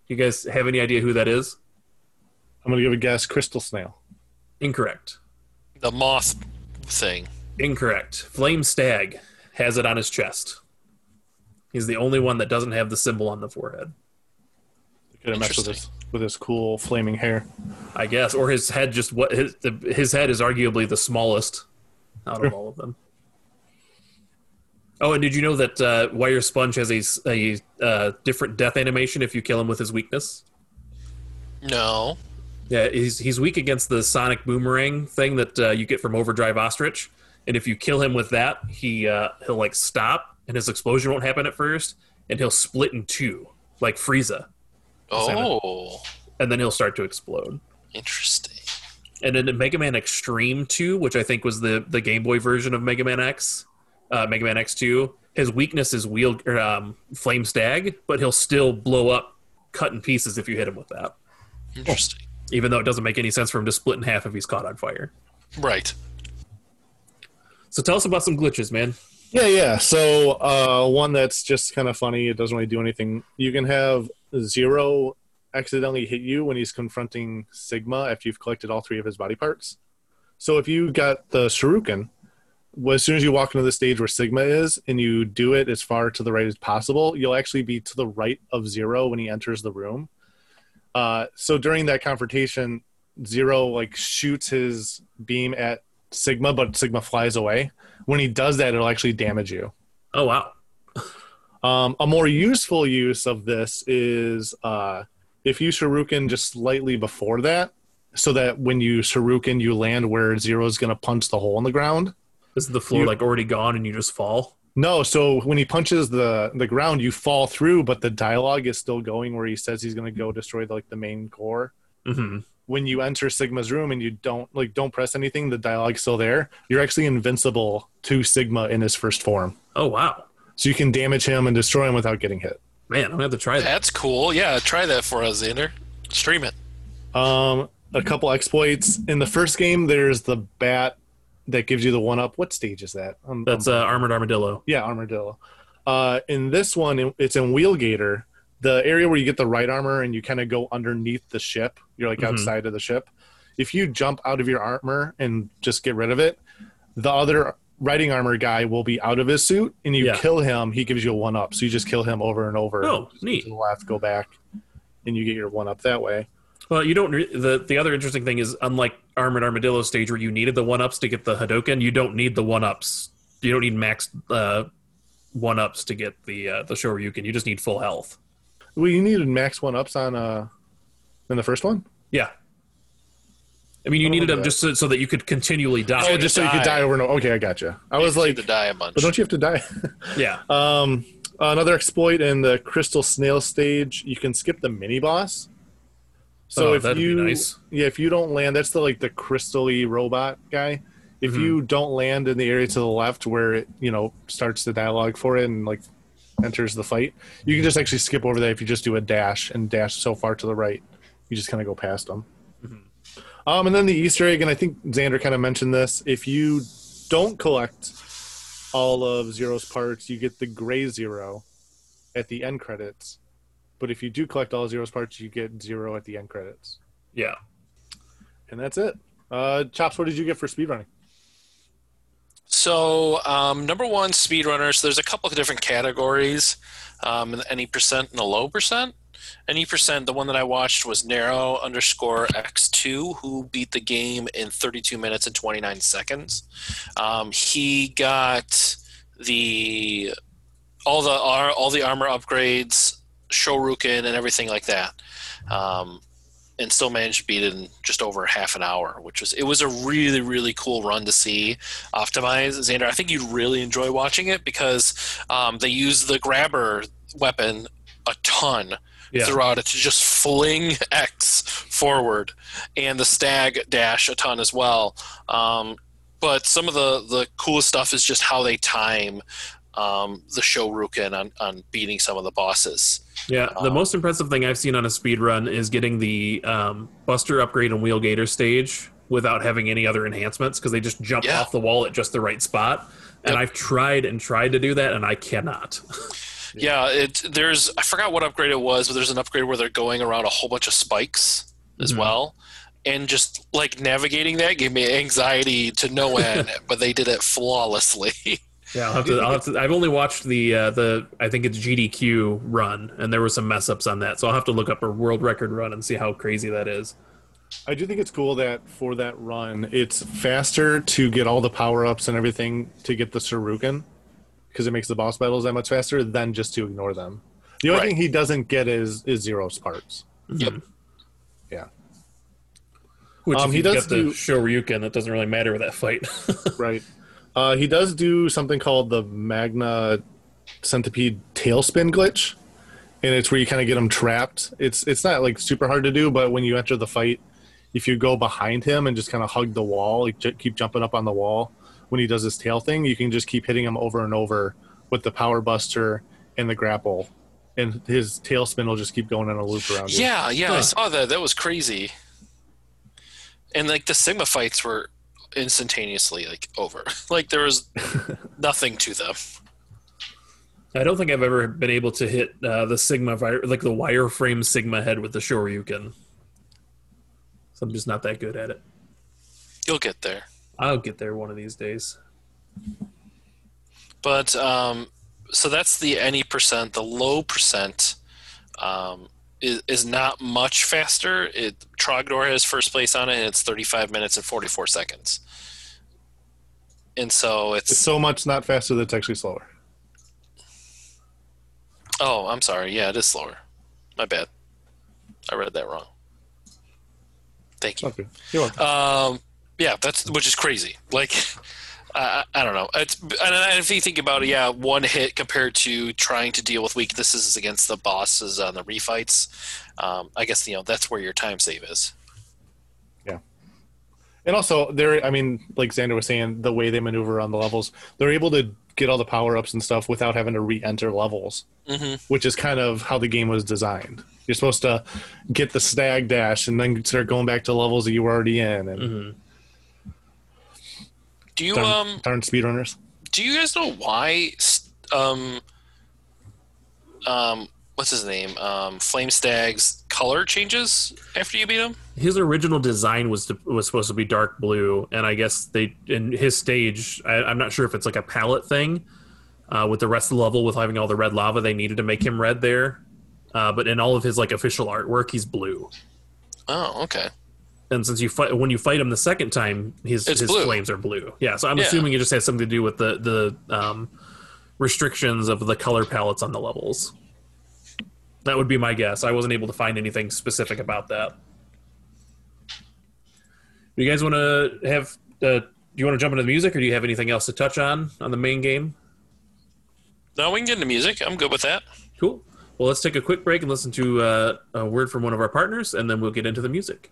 you guys have any idea who that is I'm gonna give a guess. Crystal Snail. incorrect The moth thing. incorrect flame stag has it on his chest he's the only one that doesn't have the symbol on the forehead Could have messed with his with his cool flaming hair. I guess, or his head just what his the, his head is arguably the smallest out of all of them. Oh, and did you know that uh, Wire Sponge has a uh, different death animation if you kill him with his weakness? No. Yeah, he's he's weak against the sonic boomerang thing that uh, you get from Overdrive Ostrich, and if you kill him with that, he uh, he'll like stop, and his explosion won't happen at first, and he'll split in two like Frieza, Oh, and then he'll start to explode. interesting. and then in Mega Man Extreme 2, which I think was the the Game Boy version of Mega Man X, uh, Mega Man X2, his weakness is wheel or, um, Flame Stag, but he'll still blow up, cut in pieces if you hit him with that. Interesting. Even though it doesn't make any sense for him to split in half if he's caught on fire. Right. So tell us about some glitches, man. Yeah, yeah. So uh, one that's just kind of funny. It doesn't really do anything. You can have Zero accidentally hit you when he's confronting Sigma after you've collected all three of his body parts. So if you got the Shoryuken, well, as soon as you walk into the stage where Sigma is and you do it as far to the right as possible, you'll actually be to the right of Zero when he enters the room. Uh, so during that confrontation, Zero like shoots his beam at Sigma, but Sigma flies away. When he does that, it'll actually damage you. Oh wow. Um, a more useful use of this is uh, if you shoryuken just slightly before that, so that when you shoryuken, you land where Zero is going to punch the hole in the ground. Is the floor You- like already gone and you just fall? No, so when he punches the the ground, you fall through, but the dialogue is still going where he says he's going to go destroy like the main core. Hmm When you enter Sigma's room and you don't like don't press anything, the dialogue's still there. You're actually invincible to Sigma in his first form, Oh wow, so you can damage him and destroy him without getting hit. man, I'm gonna have to try that. That's cool. Yeah, try that for us, Xander. Stream it. Um, a couple exploits in the first game. There's the bat that gives you the one up. What stage is that? Um, That's um, uh, armored armadillo. yeah, armadillo. Uh, in this one, it's in Wheel Gator, the area where you get the right armor and you kind of go underneath the ship. You're like Mhm. outside of the ship. If you jump out of your armor and just get rid of it, the other riding armor guy will be out of his suit, and you Yeah. kill him. He gives you a one up, so you just kill him over and over. Oh, neat. To the left, go back, and you get your one up that way. Well, you don't. Re- the The other interesting thing is, unlike armored armadillo stage where you needed the one ups to get the Hadoken, you don't need the one ups. You don't need max uh, one ups to get the uh, the Shoryuken. You just need full health. Well, you needed max one ups on uh in the first one. Yeah. I mean, you I needed them that. just so, so that you could continually die. Oh, just so you could die. die over and over. Okay, I gotcha. I was like, to die a bunch. but don't you have to die? yeah. um, another exploit in the crystal snail stage, you can skip the mini boss. So Oh, if that'd be you, nice. yeah, if you don't land, that's the like the crystally robot guy. If Mm-hmm. you don't land in the area to the left where it, you know, starts the dialogue for it and like enters the fight, you can just actually skip over that if you just do a dash and dash so far to the right, you just kind of go past them. Mm-hmm. Um, and then the Easter egg, and I think Xander kind of mentioned this. If you don't collect all of Zero's parts, you get the gray Zero at the end credits. But if you do collect all Zero's parts, you get Zero at the end credits. Yeah. And that's it. Uh, Chops, what did you get for speedrunning? So, um, number one, speedrunners. There's a couple of different categories. Um, any percent and a low percent. Any percent. The one that I watched was narrow underscore x2, who beat the game in 32 minutes and 29 seconds. Um, he got the all the all the armor upgrades, Shoryuken, and everything like that. Um, and still managed to beat it in just over half an hour, which was it was a really really cool run to see optimize. Xander, I think you'd really enjoy watching it because um, they use the grabber weapon a ton Yeah. throughout it to just fling X forward, and the stag dash a ton as well. Um, but some of the the coolest stuff is just how they time um, the Shoryuken on on beating some of the bosses. Yeah, the Um, most impressive thing I've seen on a speed run is getting the um, Buster upgrade and Wheel Gator stage without having any other enhancements because they just jump Yeah. off the wall at just the right spot. And Yep. I've tried and tried to do that, and I cannot. Yeah, it there's I forgot what upgrade it was, but there's an upgrade where they're going around a whole bunch of spikes as Mhm. well. And just like navigating that gave me anxiety to no end, but they did it flawlessly. Yeah, I'll have to. I'll have to. I've only watched the uh, the I think it's GDQ run, and there were some mess ups on that, so I'll have to look up a world record run and see how crazy that is. I do think it's cool that for that run, it's faster to get all the power ups and everything to get the Shoryuken because it makes the boss battles that much faster than just to ignore them. The only Right. thing he doesn't get is is zero parts. Yep. Yeah. Which Um, if he you does get the do- Shoryuken, it doesn't really matter with that fight. Right. Uh, he does do something called the Magna Centipede Tailspin glitch, and it's where you kind of get him trapped. It's it's not like super hard to do, but when you enter the fight, if you go behind him and just kind of hug the wall, like j- keep jumping up on the wall when he does his tail thing, you can just keep hitting him over and over with the Power Buster and the grapple, and his tailspin will just keep going in a loop around you. yeah, yeah, I saw that. That was crazy. And like the Sigma fights were instantaneously like over. like there was nothing to them. I don't think I've ever been able to hit uh, the Sigma, vi- like the wireframe Sigma head with the Shoryuken. So I'm just not that good at it. You'll get there. I'll get there one of these days. But um, so that's the any percent. The low percent um, is, is not much faster. It Trogdor has first place on it, and it's 35 minutes and 44 seconds. And so It's it's so much not faster that it's actually slower. oh, I'm sorry. Yeah, it is slower. My bad. I read that wrong. Thank you. Okay. You're welcome. Um, yeah, that's which is crazy. Like, I, I don't know. It's and if you think about it, yeah, one hit compared to trying to deal with weaknesses against the bosses on the refights. Um, I guess you know that's where your time save is. Yeah, and also, they're, I mean, like Xander was saying, the way they maneuver on the levels, they're able to get all the power ups and stuff without having to re enter levels, hmm which is kind of how the game was designed. You're supposed to get the stag dash and then start going back to levels that you were already in. And Mhm. Do you darn, um darn speedrunners. do you guys know why um um what's his name um Flame Stag's color changes after you beat him? His original design was to, was supposed to be dark blue, and I guess they in his stage. I, I'm not sure if it's like a palette thing uh, with the rest of the level with having all the red lava. They needed to make him red there, uh, but in all of his like official artwork, he's blue. Oh, okay. And since you fight when you fight him the second time, his It's his blue. flames are blue. Yeah, so I'm Yeah. assuming it just has something to do with the the um, restrictions of the color palettes on the levels. That would be my guess. I wasn't able to find anything specific about that. Do you guys want to have? Uh, do you want to jump into the music, or do you have anything else to touch on on the main game? No, we can get into music. I'm good with that. Cool. Well, let's take a quick break and listen to uh, a word from one of our partners, and then we'll get into the music.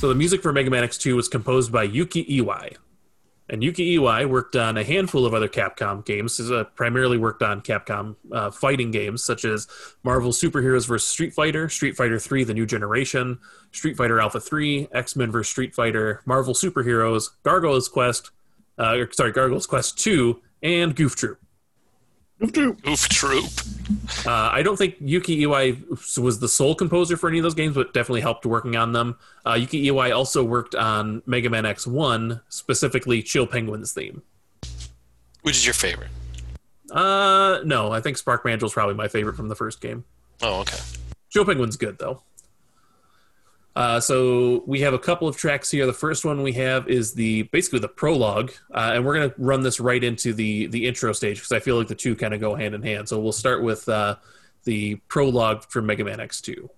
So the music for Mega Man X2 was composed by Yuki Iwai. And Yuki Iwai worked on a handful of other Capcom games. He's uh, primarily worked on Capcom uh, fighting games such as Marvel Superheroes vs. Street Fighter, Street Fighter 3 The New Generation, Street Fighter Alpha 3, X-Men vs. Street Fighter, Marvel Superheroes, Gargoyle's Quest, uh, sorry, Gargoyle's Quest 2, and Goof Troop. Oof troop. Uh, I don't think Yuki Iwai was the sole composer for any of those games, but definitely helped working on them. Uh, Yuki Iwai also worked on Mega Man X1, specifically Chill Penguin's theme. Which is your favorite? Uh, no, I think Spark Mandrill's probably my favorite from the first game. Oh, okay. Chill Penguin's good though. Uh, so we have a couple of tracks here. The first one we have is the basically the prologue, uh, and we're gonna run this right into the the intro stage because I feel like the two kind of go hand in hand. So we'll start with uh, the prologue for Mega Man X2.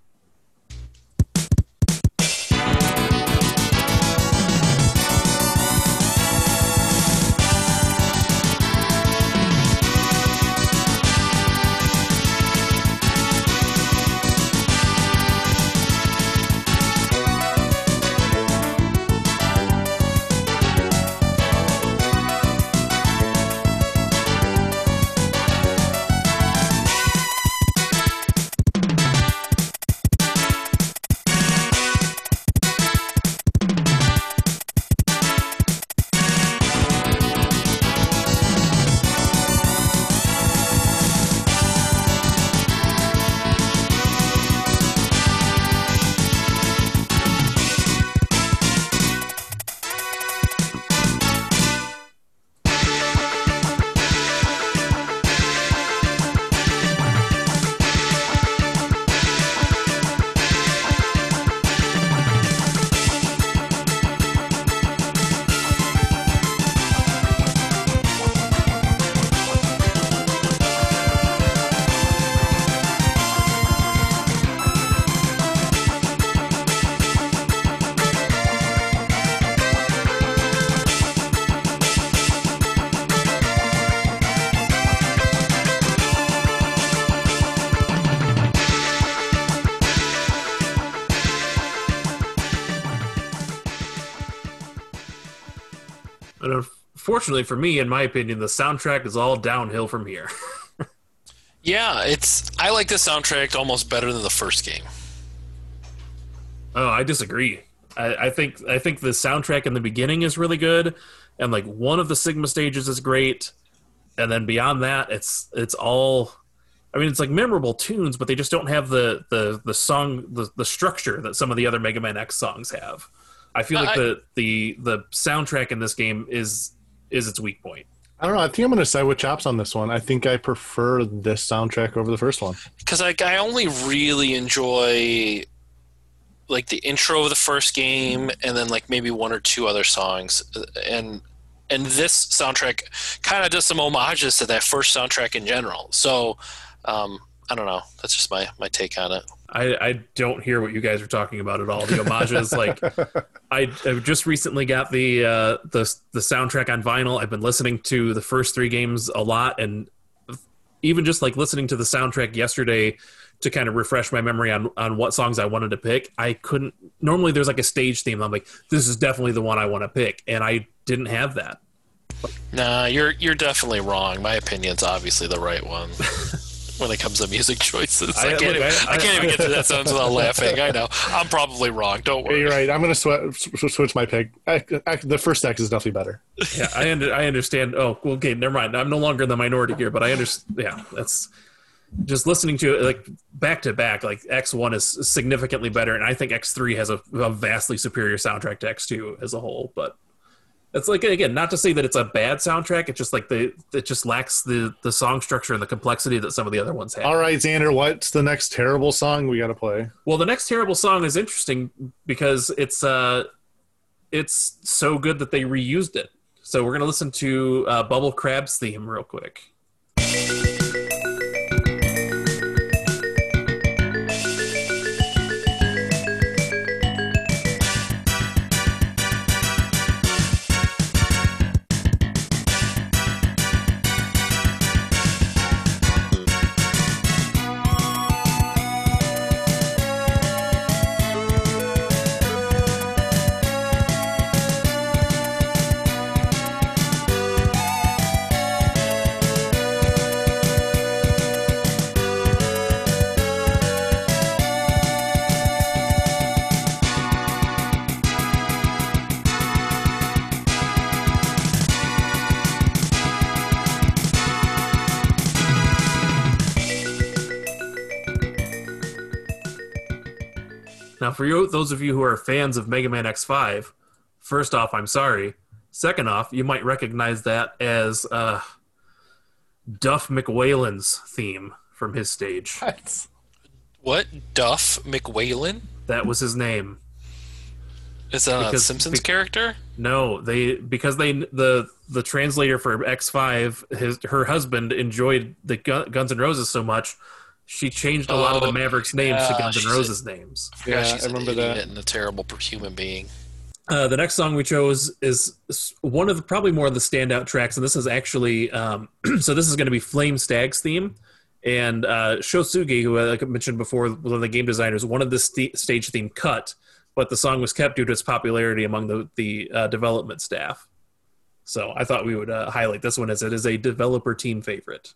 Unfortunately for me, in my opinion, the soundtrack is all downhill from here. Yeah, it's. I like the soundtrack almost better than the first game. Oh, I disagree. I, I think I think the soundtrack in the beginning is really good, and like one of the Sigma stages is great, and then beyond that, it's it's all. I mean, it's like memorable tunes, but they just don't have the the the song the the structure that some of the other Mega Man X songs have. I feel like I- the the the soundtrack in this game is is its weak point. I don't know. I think I'm going to side with Chops on this one. I think I prefer this soundtrack over the first one. because like I only really enjoy like the intro of the first game and then like maybe one or two other songs and and this soundtrack kind of does some homages to that first soundtrack in general so um, i don't know that's just my my take on it I, I don't hear what you guys are talking about at all. The homages, like I, I just recently got the uh, the the soundtrack on vinyl. I've been listening to the first three games a lot, and even just like listening to the soundtrack yesterday to kind of refresh my memory on on what songs I wanted to pick. I couldn't. Normally, there's like a stage theme. I'm like, this is definitely the one I want to pick, and I didn't have that. nah you're you're definitely wrong my opinion's obviously the right one when it comes to music choices i, I- can't, look, even, I- I, can't even get to that sentence without laughing i know i'm probably wrong don't worry you're right. I'm going to sw- sw- switch my pick. I, I, the first X is definitely better. yeah, I under, I understand. Oh, well, okay, never mind. I'm no longer in the minority here, but I understand. Yeah, that's just listening to it like back to back. Like X one is significantly better, and I think X three has a, a vastly superior soundtrack to X two as a whole. But it's like again, not to say that it's a bad soundtrack. It's just like the it just lacks the the song structure and the complexity that some of the other ones have. All right, Xander, what's the next terrible song we got to play? Well, the next terrible song is interesting because it's uh it's so good that they reused it. So we're gonna listen to uh, Bubble Crab's theme real quick. Now, for you, those of you who are fans of Mega Man X5, first off, I'm sorry. Second off, you might recognize that as uh, Duff McWhalen's theme from his stage. what duff mcwhalen That was his name. is that a simpsons be- character No, they because they the the translator for X5, his her husband enjoyed the Gun, Guns N' Roses so much, she changed a lot of Oh, the Mavericks' names yeah, to Guns N' she's a- Roses names. Yeah, Yeah, she's I remember idiot that. and a terrible human being. Uh, the next song we chose is is one of the probably more of the standout tracks, and this is actually um, so this is going to be Flame Stag's theme. And uh, Shosugi, who like I mentioned before, one of the game designers, wanted this st- stage theme cut, but the song was kept due to its popularity among the the uh, development staff. So I thought we would uh, highlight this one as it is a developer team favorite.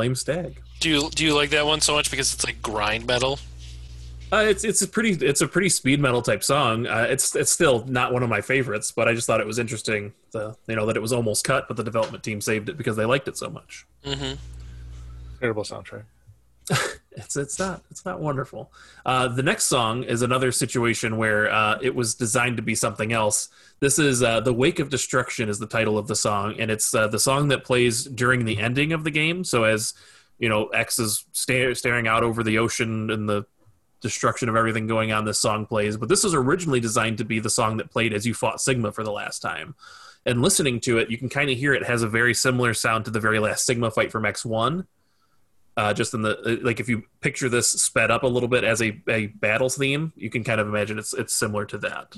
Flame Stag. Do you do you like that one so much because it's like grind metal? Uh, it's it's a pretty it's a pretty speed metal type song. Uh, it's it's still not one of my favorites, but I just thought it was interesting. The, you know that it was almost cut, but the development team saved it because they liked it so much. Mm-hmm. Terrible soundtrack. It's it's not it's not wonderful. Uh, the next song is another situation where uh, it was designed to be something else. This is uh, "The Wake of Destruction" is the title of the song, and it's uh, the song that plays during the ending of the game. So as you know, X is sta- staring out over the ocean and the destruction of everything going on. This song plays, but this was originally designed to be the song that played as you fought Sigma for the last time. And listening to it, you can kind of hear it has a very similar sound to the very last Sigma fight from X One Uh, just in the like, if you picture this sped up a little bit as a, a battles theme, you can kind of imagine it's it's similar to that.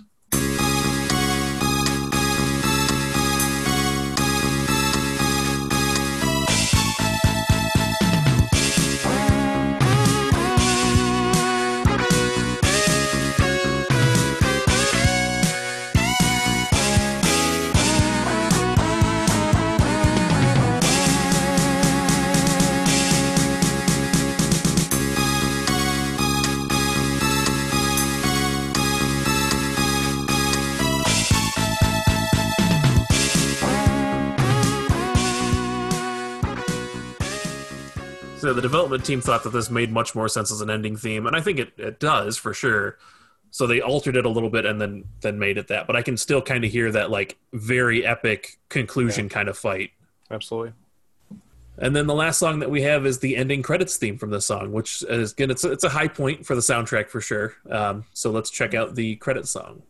So the development team thought that this made much more sense as an ending theme, and I think it, it does for sure. So they altered it a little bit and then then made it that. But I can still kind of hear that like very epic conclusion kind of fight. Absolutely. And then the last song that we have is the ending credits theme from this song, which is again it's a, it's a high point for the soundtrack for sure. Um, so let's check out the credit song.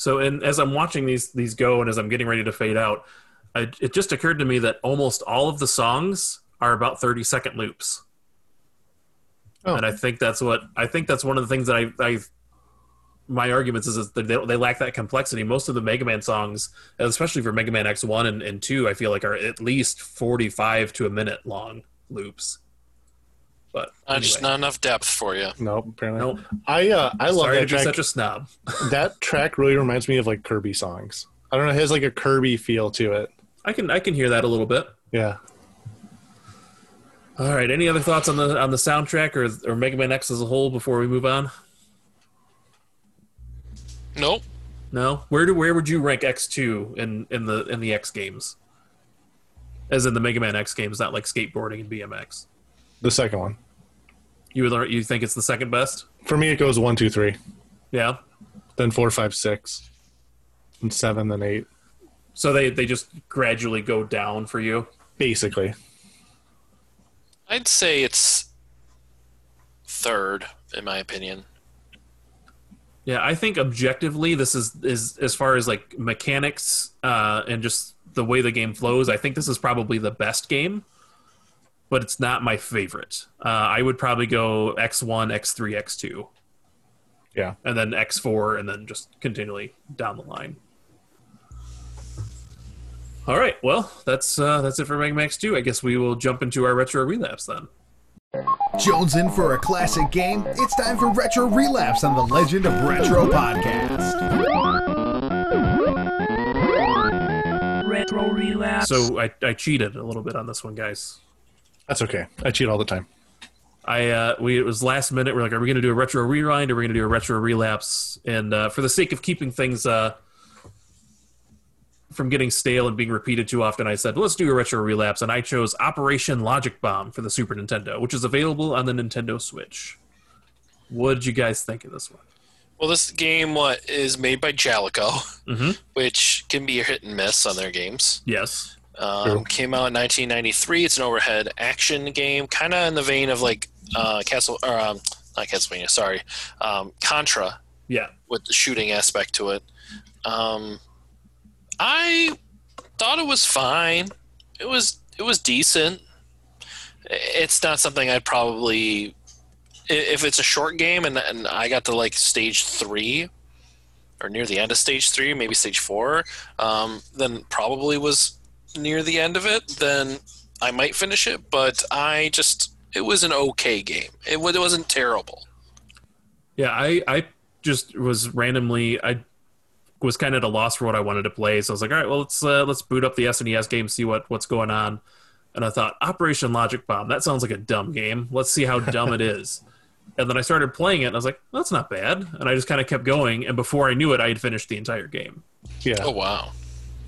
So, and as I'm watching these these go, and as I'm getting ready to fade out, I, it just occurred to me that almost all of the songs are about 30 second loops, Oh. and I think that's what I think that's one of the things that I, I my arguments is, is that they, they lack that complexity. Most of the Mega Man songs, especially for Mega Man X one and, and two, I feel like are at least 45 to a minute long loops. But Uh, just not enough depth for you. Nope. Apparently. Nope. I uh, I love Sorry that be track. such a snob. that track really reminds me of like Kirby songs. I don't know. It has like a Kirby feel to it. I can I can hear that a little bit. Yeah. All right. Any other thoughts on the on the soundtrack or or Mega Man X as a whole before we move on? Nope. No. Where do where would you rank X two in in the in the X games? As in the Mega Man X games, not like skateboarding and BMX. The second one. You would learn- you think it's the second best? For me, it goes one, two, three, Yeah. then four, five, six, and seven, then eight. So they they just gradually go down for you. Basically. I'd say it's third, in my opinion. Yeah, I think objectively, this is is as far as like mechanics uh, and just the way the game flows. I think this is probably the best game, but it's not my favorite. Uh, I would probably go X one, X three, X two, Yeah. and then X four, and then just continually down the line. All right, well, that's uh, that's it for Mega Man X two. I guess we will jump into our retro relapse then. Jones in for a classic game? It's time for Retro Relapse on the Legend of Retro podcast. Retro relapse. So I, I cheated a little bit on this one, guys. That's okay. I cheat all the time. I uh, we it was last minute. We're like, are we going to do a retro rewind? Or are we going to do a retro relapse? And uh, for the sake of keeping things uh, from getting stale and being repeated too often, I said let's do a retro relapse. And I chose Operation Logic Bomb for the Super Nintendo, which is available on the Nintendo Switch. What did you guys think of this one? Well, this game what is made by Jaleco, Mhm. which can be a hit and miss on their games. Yes. Um, came out in 1993. It's an overhead action game, kind of in the vein of like uh, Castle or um, not Castlevania, sorry, um, Contra Yeah. with the shooting aspect to it. Um, I thought it was fine. It was it was decent. It's not something I'd probably if it's a short game and, and I got to like stage three or near the end of stage three, maybe stage four, um, then probably was near the end of it. Then I might finish it, but I just it was an okay game. It, wa- it wasn't terrible. Yeah, I I just was randomly I was kind of at a loss for what I wanted to play, so I was like, all right, well let's uh, let's boot up the SNES game, see what what's going on. And I thought Operation Logic Bomb. That sounds like a dumb game. Let's see how dumb it is. And then I started playing it, and I was like, "That's not bad." And I just kind of kept going, and before I knew it, I had finished the entire game. Yeah, Oh wow.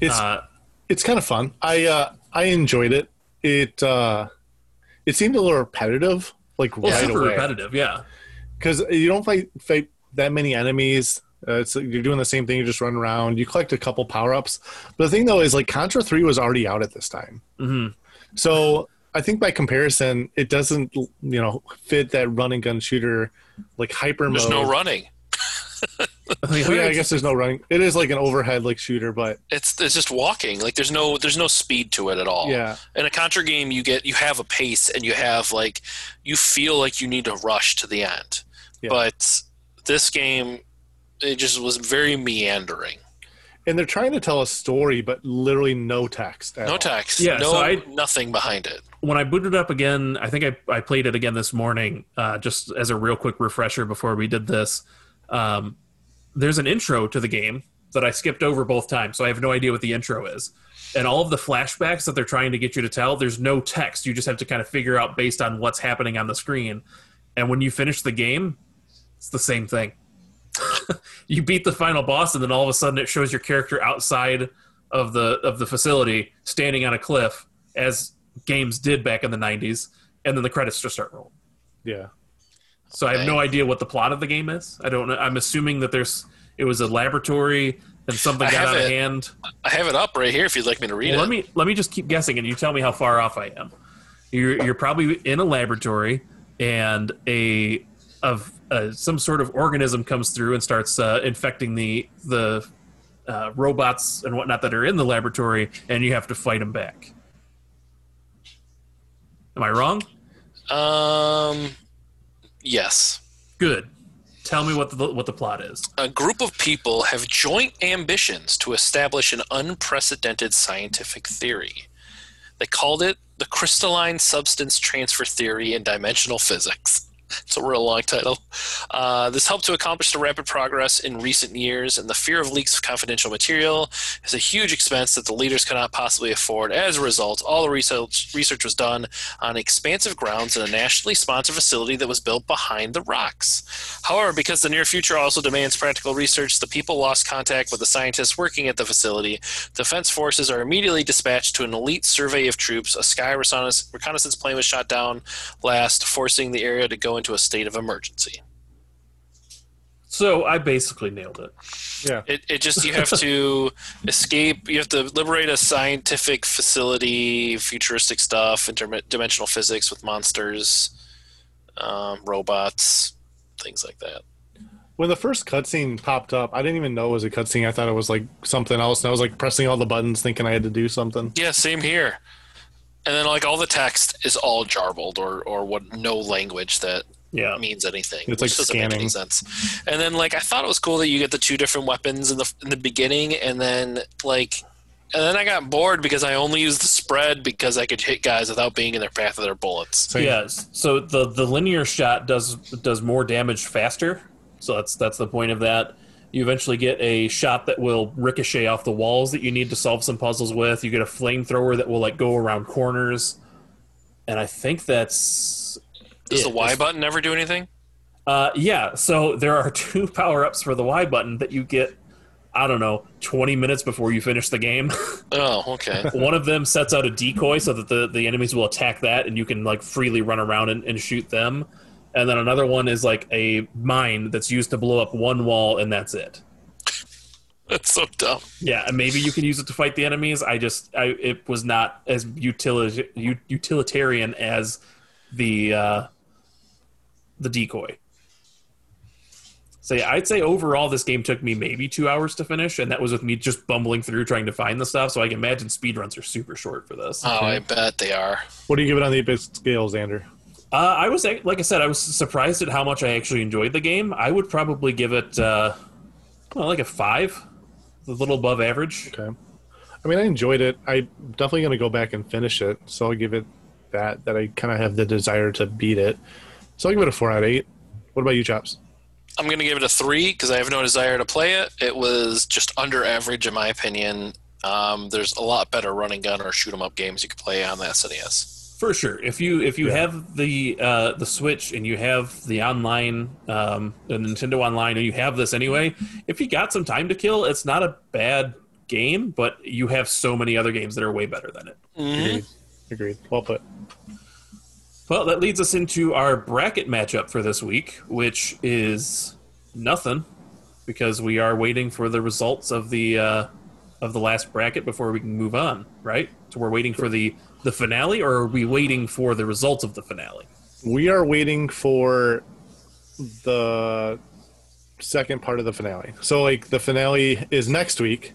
it's Uh, it's kind of fun. I uh, I enjoyed it. It uh, it seemed a little repetitive, like well, right super away, repetitive, yeah. because you don't fight fight that many enemies. Uh, it's you're doing the same thing. You just run around. You collect a couple power ups. But the thing though is like Contra Three was already out at this time, hmm so I think by comparison, it doesn't you know fit that run and gun shooter like hyper mode. There's mode. no running. yeah, I guess there's no running. It is like an overhead like shooter, but It's it's just walking. Like there's no there's no speed to it at all. yeah, In a Contra game, you get you have a pace and you have like you feel like you need to rush to the end. Yeah. But this game, it just was very meandering. and they're trying to tell a story, but literally no text. At No all. text. Yeah, No so I- nothing behind it. when I booted up again, I think I, I played it again this morning, uh, just as a real quick refresher before we did this. Um, there's an intro to the game that I skipped over both times, so I have no idea what the intro is. And all of the flashbacks that they're trying to get you to tell, there's no text. You just have to kind of figure out based on what's happening on the screen. And when you finish the game, it's the same thing. you beat the final boss, and then all of a sudden it shows your character outside of the of the facility, standing on a cliff, as games did back in the '90s, and then the credits just start rolling. Yeah, So I have no idea what the plot of the game is. I don't know. I'm assuming that there's it was a laboratory and something I got out of hand. I have it up right here if you'd like me to read Well, it. let me let me just keep guessing, and you tell me how far off I am. You're you're probably in a laboratory, and a of uh, some sort of organism comes through and starts uh, infecting the the uh, robots and whatnot that are in the laboratory, and you have to fight them back. Am I wrong? Um, yes. Good. Tell me what the what the plot is. A group of people have joint ambitions to establish an unprecedented scientific theory. They called it the crystalline substance transfer theory in dimensional physics. It's a real long title. Uh, this helped to accomplish the rapid progress in recent years, and the fear of leaks of confidential material is a huge expense that the leaders cannot possibly afford. As a result, all the research, research was done on expansive grounds in a nationally sponsored facility that was built behind the rocks. However, because the near future also demands practical research, the people lost contact with the scientists working at the facility. Defense forces are immediately dispatched to an elite survey of troops. A sky reconnaissance reconnaissance plane was shot down last, forcing the area to go into a state of emergency. So I basically nailed it. yeah. It, it just you have to escape. You have to liberate a scientific facility, futuristic stuff, interdimensional physics with monsters, um, robots, things like that. When the first cutscene popped up, I didn't even know it was a cutscene. I thought it was like something else, and I was like pressing all the buttons, thinking I had to do something. Yeah, same here. And then like all the text is all jarbled or or what no language that Yeah. means anything. It's which like doesn't make any scanning. sense. And then like I thought it was cool that you get the two different weapons in the in the beginning, and then like. And then I got bored because I only used the spread because I could hit guys without being in their path of their bullets. So Yes. So the the linear shot does does more damage faster. So that's that's the point of that. You eventually get a shot that will ricochet off the walls that you need to solve some puzzles with. You get a flamethrower that will like go around corners. And I think that's Does it. the Y button ever do anything? Uh, yeah, so there are two power ups for the Y button that you get, I don't know, 20 minutes before you finish the game. Oh, okay. One of them sets out a decoy so that the, the enemies will attack that and you can like freely run around and, and shoot them. And then another one is like a mine that's used to blow up one wall and that's it. That's so dumb. Yeah, and maybe you can use it to fight the enemies. I just, I it was not as utility, u- utilitarian as the uh, the decoy. So yeah, I'd say overall this game took me maybe two hours to finish, and that was with me just bumbling through trying to find the stuff. So I can imagine speedruns are super short for this. Oh, I bet they are. what do you give it on the 8 bit scale, Xander? Uh, I was like I said, I was surprised at how much I actually enjoyed the game. I would probably give it uh, well, like a five, a little above average. Okay. I mean, I enjoyed it. I'm definitely going to go back and finish it. So I'll give it that, that I kind of have the desire to beat it. So I'll give it a 4 out of 8. What about you, Chops? I'm going to give it a three because I have no desire to play it. It was just under average in my opinion. Um, there's a lot better running gun or shoot 'em up games you could play on the SNES. For sure. If you if you have the uh, the Switch and you have the online um, the Nintendo Online and you have this anyway, if you got some time to kill, it's not a bad game, but you have so many other games that are way better than it. Agreed. Agreed. Well put. Well, that leads us into our bracket matchup for this week, which is nothing because we are waiting for the results of the uh, of the last bracket before we can move on, right? So we're waiting for the the finale, or are we waiting for the results of the finale? We are waiting for the second part of the finale. So, like, the finale is next week.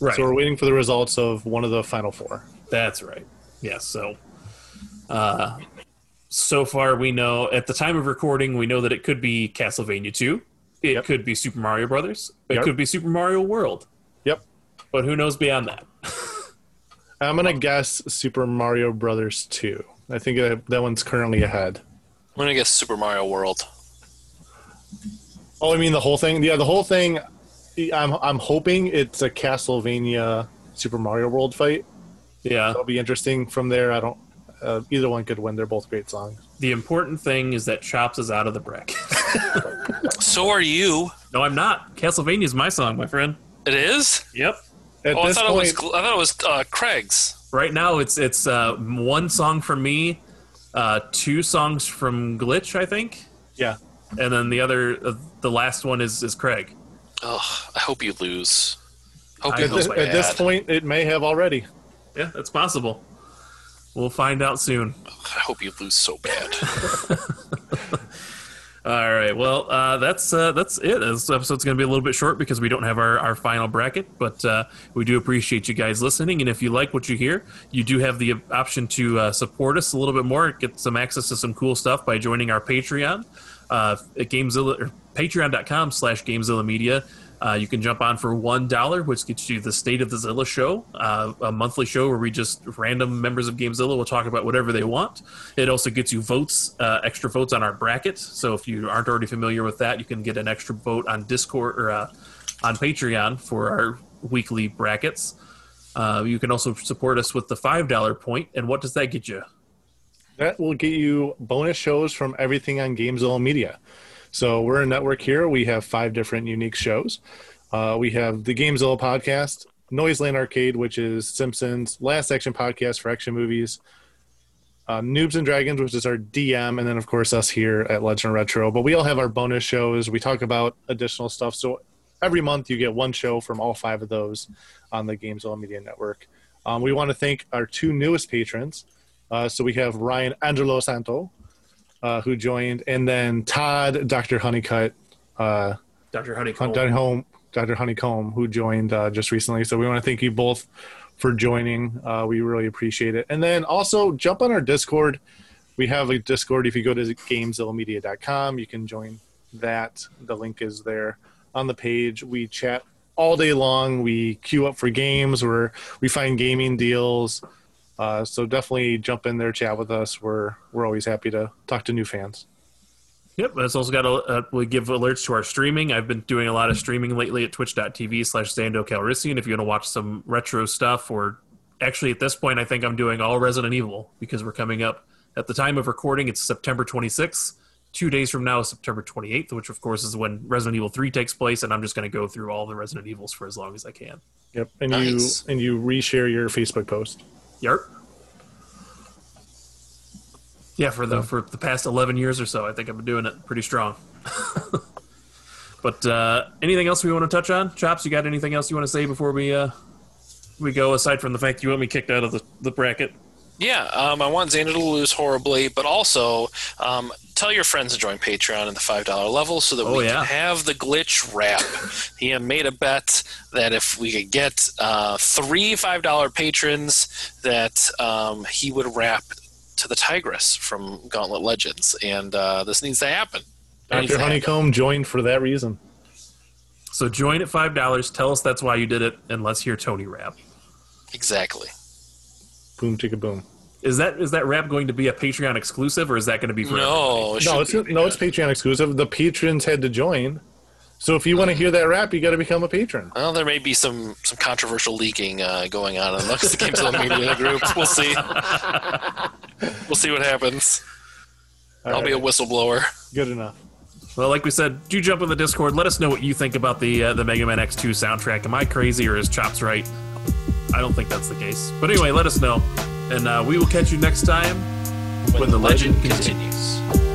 Right. So, we're waiting for the results of one of the final four. That's right. Yes. so, uh, so far we know at the time of recording, we know that it could be Castlevania 2. It Yep. could be Super Mario Brothers. It Yep. could be Super Mario World. Yep. But who knows beyond that? I'm going to guess Super Mario Brothers 2. I think that, that one's currently ahead. I'm gonna guess Super Mario World. Oh, I mean the whole thing? Yeah, the whole thing. I'm, I'm hoping it's a Castlevania Super Mario World fight. Yeah. That'll be interesting from there. I don't. Uh, either one could win. They're both great songs. The important thing is that Chops is out of the bracket. So are you. no, I'm not. Castlevania is my song, my friend. It is. Yep. At Oh, I this thought it was. I thought it was uh, Craig's. Right now, it's it's uh, one song from me, uh, two songs from Glitch, I think, yeah. and then the other, uh, the last one is is Craig. Ugh, I hope you lose. Hope I you At this, at this point, it may have already. Yeah, that's possible. We'll find out soon. I hope you lose so bad. All right. Well, uh, that's uh, that's it. This episode's going to be a little bit short because we don't have our, our final bracket, but uh, we do appreciate you guys listening. And if you like what you hear, you do have the option to uh, support us a little bit more, get some access to some cool stuff by joining our Patreon uh, at Gamezilla or Patreon.com slash Gamezilla Media. Uh, you can jump on for one dollar, which gets you the State of the Zilla show, uh, a monthly show where we just random members of Gamezilla will talk about whatever they want. It also gets you votes, uh, extra votes on our bracket. So if you aren't already familiar with that, you can get an extra vote on Discord or uh, on Patreon for our weekly brackets. Uh, you can also support us with the five dollar point, and what does that get you? That will get you bonus shows from everything on Gamezilla Media. So we're a network here. We have five different unique shows. Uh, we have the Gamezilla podcast, Noiseland Arcade, which is Simpsons, Last Action Podcast for action movies, uh, Noobs and Dragons, which is our DM, and then of course us here at Legend Retro. But we all have our bonus shows. We talk about additional stuff. So every month you get one show from all five of those on the Gamezilla Media Network. Um, we want to thank our two newest patrons. Uh, so we have Ryan Angelo Santo, uh, who joined, and then Todd, Dr. Honeycutt, uh, Dr. Honeycomb. Dr. Home, Dr. Honeycomb, who joined uh, just recently. So we want to thank you both for joining. Uh, we really appreciate it. And then also jump on our Discord. We have a Discord. If you go to gamezillamedia.com, you can join that. The link is there on the page. We chat all day long. We queue up for games. Where we find gaming deals. Uh, so definitely jump in there, chat with us. We're we're always happy to talk to new fans. Yep, that's also got a, uh, we give alerts to our streaming. I've been doing a lot of streaming lately at twitch.tv slash Zando Calrissian if you want to watch some retro stuff or actually at this point I think I'm doing all Resident Evil because we're coming up at the time of recording it's September 26th. Two days from now is September 28th, which of course is when Resident Evil 3 takes place, and I'm just going to go through all the Resident Evils for as long as I can. Yep, and Nice. you and you reshare your Facebook post. Yarp. Yeah, for the for the past eleven years or so, I think I've been doing it pretty strong. but uh, anything else we want to touch on? Chops, you got anything else you want to say before we uh, we go? Aside from the fact you want me kicked out of the, the bracket. Yeah, um, I want Xander to lose horribly, but also um, tell your friends to join Patreon at the five dollar level so that Oh, we yeah. can have the glitch rap. he had made a bet that if we could get uh, three five dollar patrons, that um, he would rap to the Tigress from Gauntlet Legends, and uh, this needs to happen. It needs Dr. happen. Honeycomb joined for that reason. So join at five dollars. Tell us that's why you did it, and let's hear Tony rap. Exactly. Boom, chicka boom. Is that is that rap going to be a Patreon exclusive, or is that going to be for? No, it No, it's be- no, it's Patreon exclusive. The patrons had to join. So if you want to hear that rap, you got to become a patron. Well, there may be some some controversial leaking uh, going on amongst the Gamezilla media group. We'll see. we'll see what happens. I'll be a whistleblower. Good enough. Well, like we said, do jump in the Discord. Let us know what you think about the uh, the Mega Man X2 soundtrack. Am I crazy or is Chops right? I don't think that's the case. But anyway, let us know, and uh, we will catch you next time when, the legend, continues. If